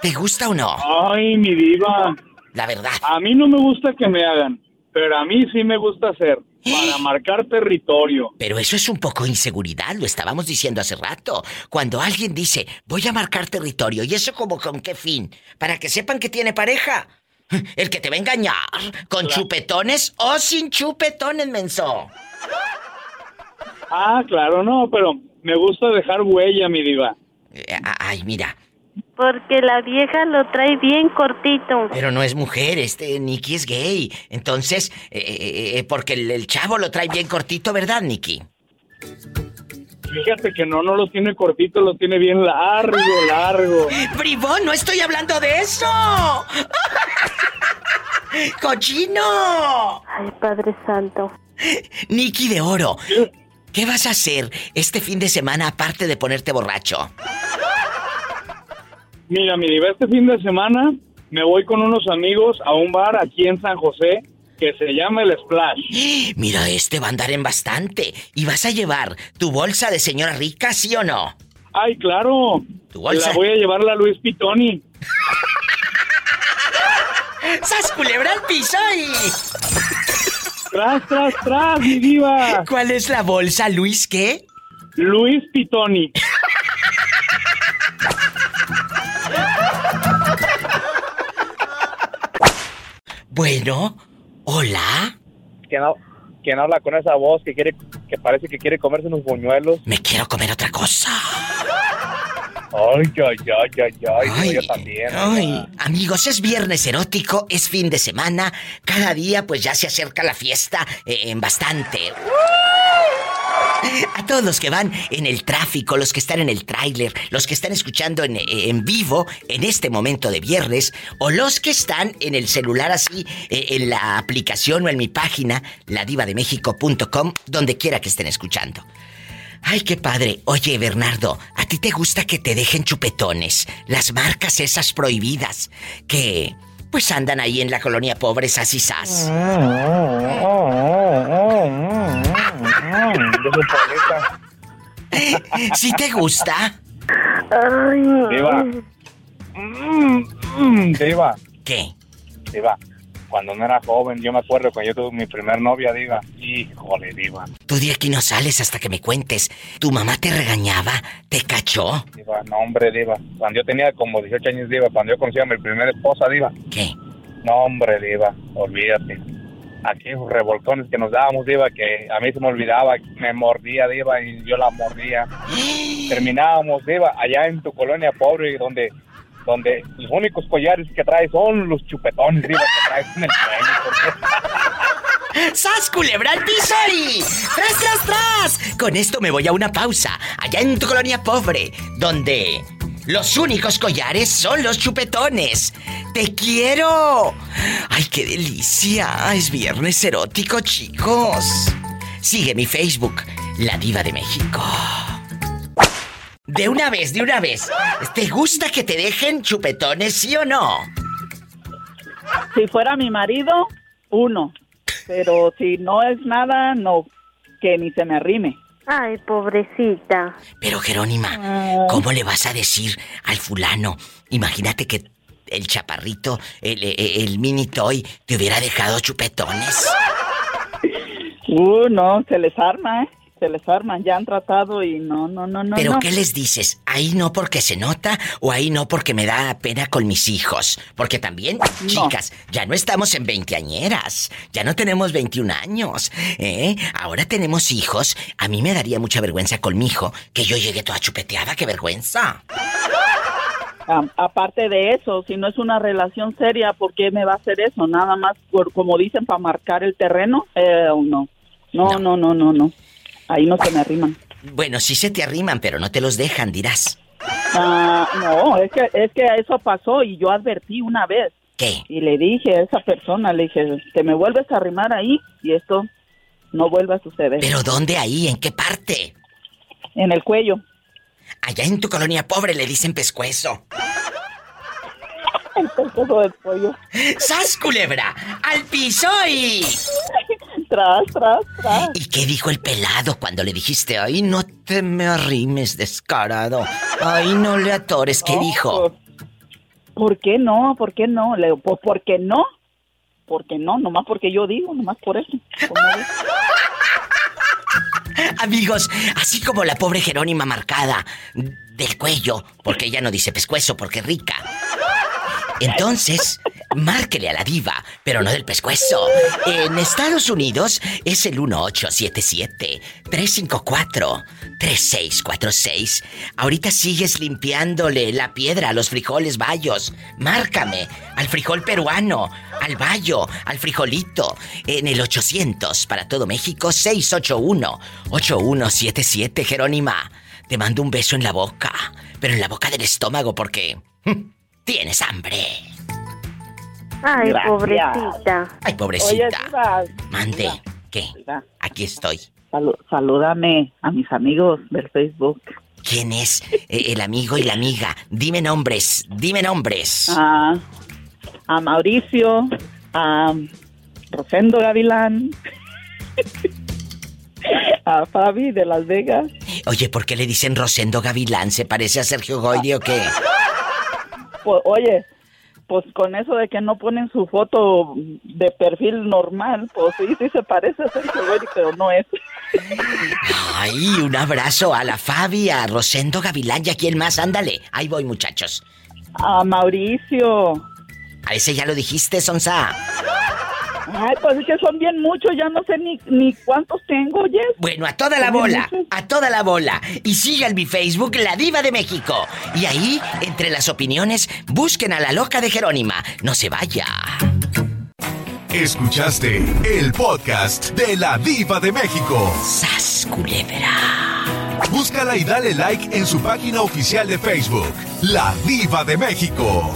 ¿Te gusta o no? Ay, mi diva. La verdad. A mí no me gusta que me hagan, pero a mí sí me gusta hacer. Para [gasps] marcar territorio. Pero eso es un poco inseguridad, lo estábamos diciendo hace rato. Cuando alguien dice, voy a marcar territorio, ¿y eso como con qué fin? ¿Para que sepan que tiene pareja? [laughs] El que te va a engañar, con chupetones o sin chupetones, menso. Ah, claro, no, pero me gusta dejar huella, mi diva. Eh, Ay, mira, Porque la vieja lo trae bien cortito. pero no es mujer, este Nicky es gay. Entonces, eh, eh, eh, porque el, el chavo lo trae bien cortito, ¿verdad, Nicky? Fíjate que no, no lo tiene cortito, lo tiene bien largo, [laughs] largo. ¡Bribón, no estoy hablando de eso! [laughs] ¡Cochino! Ay, Padre Santo. Nicky de Oro, ¿qué vas a hacer este fin de semana aparte de ponerte borracho? Mira, mi diva, este fin de semana me voy con unos amigos a un bar aquí en San José que se llama El Splash. [gasps] Mira, este va a andar en bastante. ¿Y vas a llevar tu bolsa de señora rica, sí o no? Ay, claro. ¿Tu bolsa? La voy a llevar la Luis Pitoni. [laughs] ¡Sas culebra al piso y... [laughs] Tras, tras, tras, mi diva. ¿Cuál es la bolsa, Luis, qué? Luis Pitoni. [laughs] Bueno, hola. ¿Quién, ha- quién habla con esa voz que quiere que parece que quiere comerse unos buñuelos? Me quiero comer otra cosa. Ay, ay, ay, ay, ay, Ay, yo también. Ay, amigos, es viernes erótico, es fin de semana. Cada día pues ya se acerca la fiesta eh, en bastante. A todos los que van en el tráfico, los que están en el tráiler, los que están escuchando en, en vivo en este momento de viernes, o los que están en el celular así, eh, en la aplicación o en mi página, ladivademexico.com, donde quiera que estén escuchando. Ay, qué padre. Oye, Bernardo, ¿a ti te gusta que te dejen chupetones? Las marcas esas prohibidas que pues andan ahí en la colonia pobre sas y sas. De su paleta. ¿Sí te gusta? Diva. Mm, mm, diva. ¿Qué? Diva. Cuando no era joven, yo me acuerdo cuando yo tuve mi primer novia, diva. Híjole, diva. Tú de aquí no sales hasta que me cuentes. ¿Tu mamá te regañaba? ¿Te cachó? Diva, no, hombre, diva. Cuando yo tenía como 18 años, diva, cuando yo conocí a mi primera esposa, diva. ¿Qué? No, hombre, diva, olvídate. Aquí esos revolcones que nos dábamos, diva, que a mí se me olvidaba, me mordía, diva, y yo la mordía. [gasps] Terminábamos, diva, allá en tu colonia pobre, donde donde los únicos collares que traes son los chupetones, diva, que traes en el cuello. [laughs] ¡Sas, culebra al. ¡Tras, tras, tras! Con esto me voy a una pausa, allá en tu colonia pobre, donde los únicos collares son los chupetones. ¡Te quiero! ¡Ay, qué delicia! Es viernes erótico, chicos. Sigue mi Facebook, La Diva de México. De una vez, de una vez. ¿Te gusta que te dejen chupetones, sí o no? Si fuera mi marido, uno. Pero si no es nada, no. Que ni se me arrime. Ay, pobrecita. Pero Jerónima, ¿cómo le vas a decir al fulano? Imagínate que el chaparrito, el, el- el mini toy, te hubiera dejado chupetones. Uh, no, se les arma, ¿eh? Se les arman. Ya han tratado y no, no, no, no. ¿Pero no. qué les dices? ¿Ahí no porque se nota o ahí no porque me da pena con mis hijos? Porque también, chicas, ya no estamos en veinteañeras, ya no tenemos 21 años, ¿eh? Ahora tenemos hijos. A mí me daría mucha vergüenza con mi hijo que yo llegué toda chupeteada, qué vergüenza. Aparte de eso, si no es una relación seria, ¿por qué me va a hacer eso? Nada más, por, como dicen, para marcar el terreno. Eh, no. no, no, no, no, no. Ahí no se me arriman. Bueno, sí se te arriman, pero no te los dejan, dirás. Ah, no, es que, es que eso pasó y yo advertí una vez. ¿Qué? Y le dije a esa persona, le dije, te me vuelves a arrimar ahí y esto no vuelve a suceder. ¿Pero dónde ahí? ¿En qué parte? En el cuello. Allá en tu colonia pobre le dicen pescuezo. [laughs] El pescuezo del pollo. ¡Sas, culebra! ¡Al piso y... [laughs] Tras, tras, tras. ¿Y qué dijo el pelado cuando le dijiste, ay, no te me arrimes, descarado? Ay, no le atores, ¿qué No, dijo? ¿Por qué no? ¿Por qué no? Le digo, pues ¿por qué no? ¿Por qué no? Nomás porque yo digo, nomás por eso. [laughs] Amigos, así como la pobre Jerónima marcada del cuello, porque ella no dice pescuezo porque es rica. Entonces, márquele a la diva, pero no del pescuezo. En Estados Unidos es el 1877-354-3646. Ahorita sigues limpiándole la piedra a los frijoles bayos. Márcame al frijol peruano, al bayo, al frijolito. En el 800 para todo México, 681-8177, Jerónima. Te mando un beso en la boca, pero en la boca del estómago porque... Tienes hambre. Ay, Gracias. pobrecita. Ay, pobrecita. Oye, Diva, Mande. ¿Qué? Diva, Aquí estoy. salu- salúdame a mis amigos del Facebook. ¿Quién es eh, el amigo y la amiga? Dime nombres, dime nombres. A, a Mauricio, a Rosendo Gavilán, [laughs] a Fabi de Las Vegas. Oye, ¿por qué le dicen Rosendo Gavilán? ¿Se parece a Sergio Goyri o qué? Pues, oye, pues con eso de que no ponen su foto de perfil normal, pues sí, sí se parece a Sergio Goyri, pero no es. Ay, un abrazo a la Fabi, a Rosendo Gavilán y a quién más. Ándale. Ahí voy, muchachos. A Mauricio. A ese ya lo dijiste, Sonsa. Ay, pues es que son bien muchos, ya no sé ni, ni cuántos tengo, oye. Bueno, a toda la bola, a toda la bola. Y sigan mi Facebook, La Diva de México. Y ahí, entre las opiniones, busquen a la loca de Jerónima. No se vaya. Escuchaste el podcast de la Diva de México. ¡Sas, culebra! Búscala y dale like en su página oficial de Facebook, La Diva de México.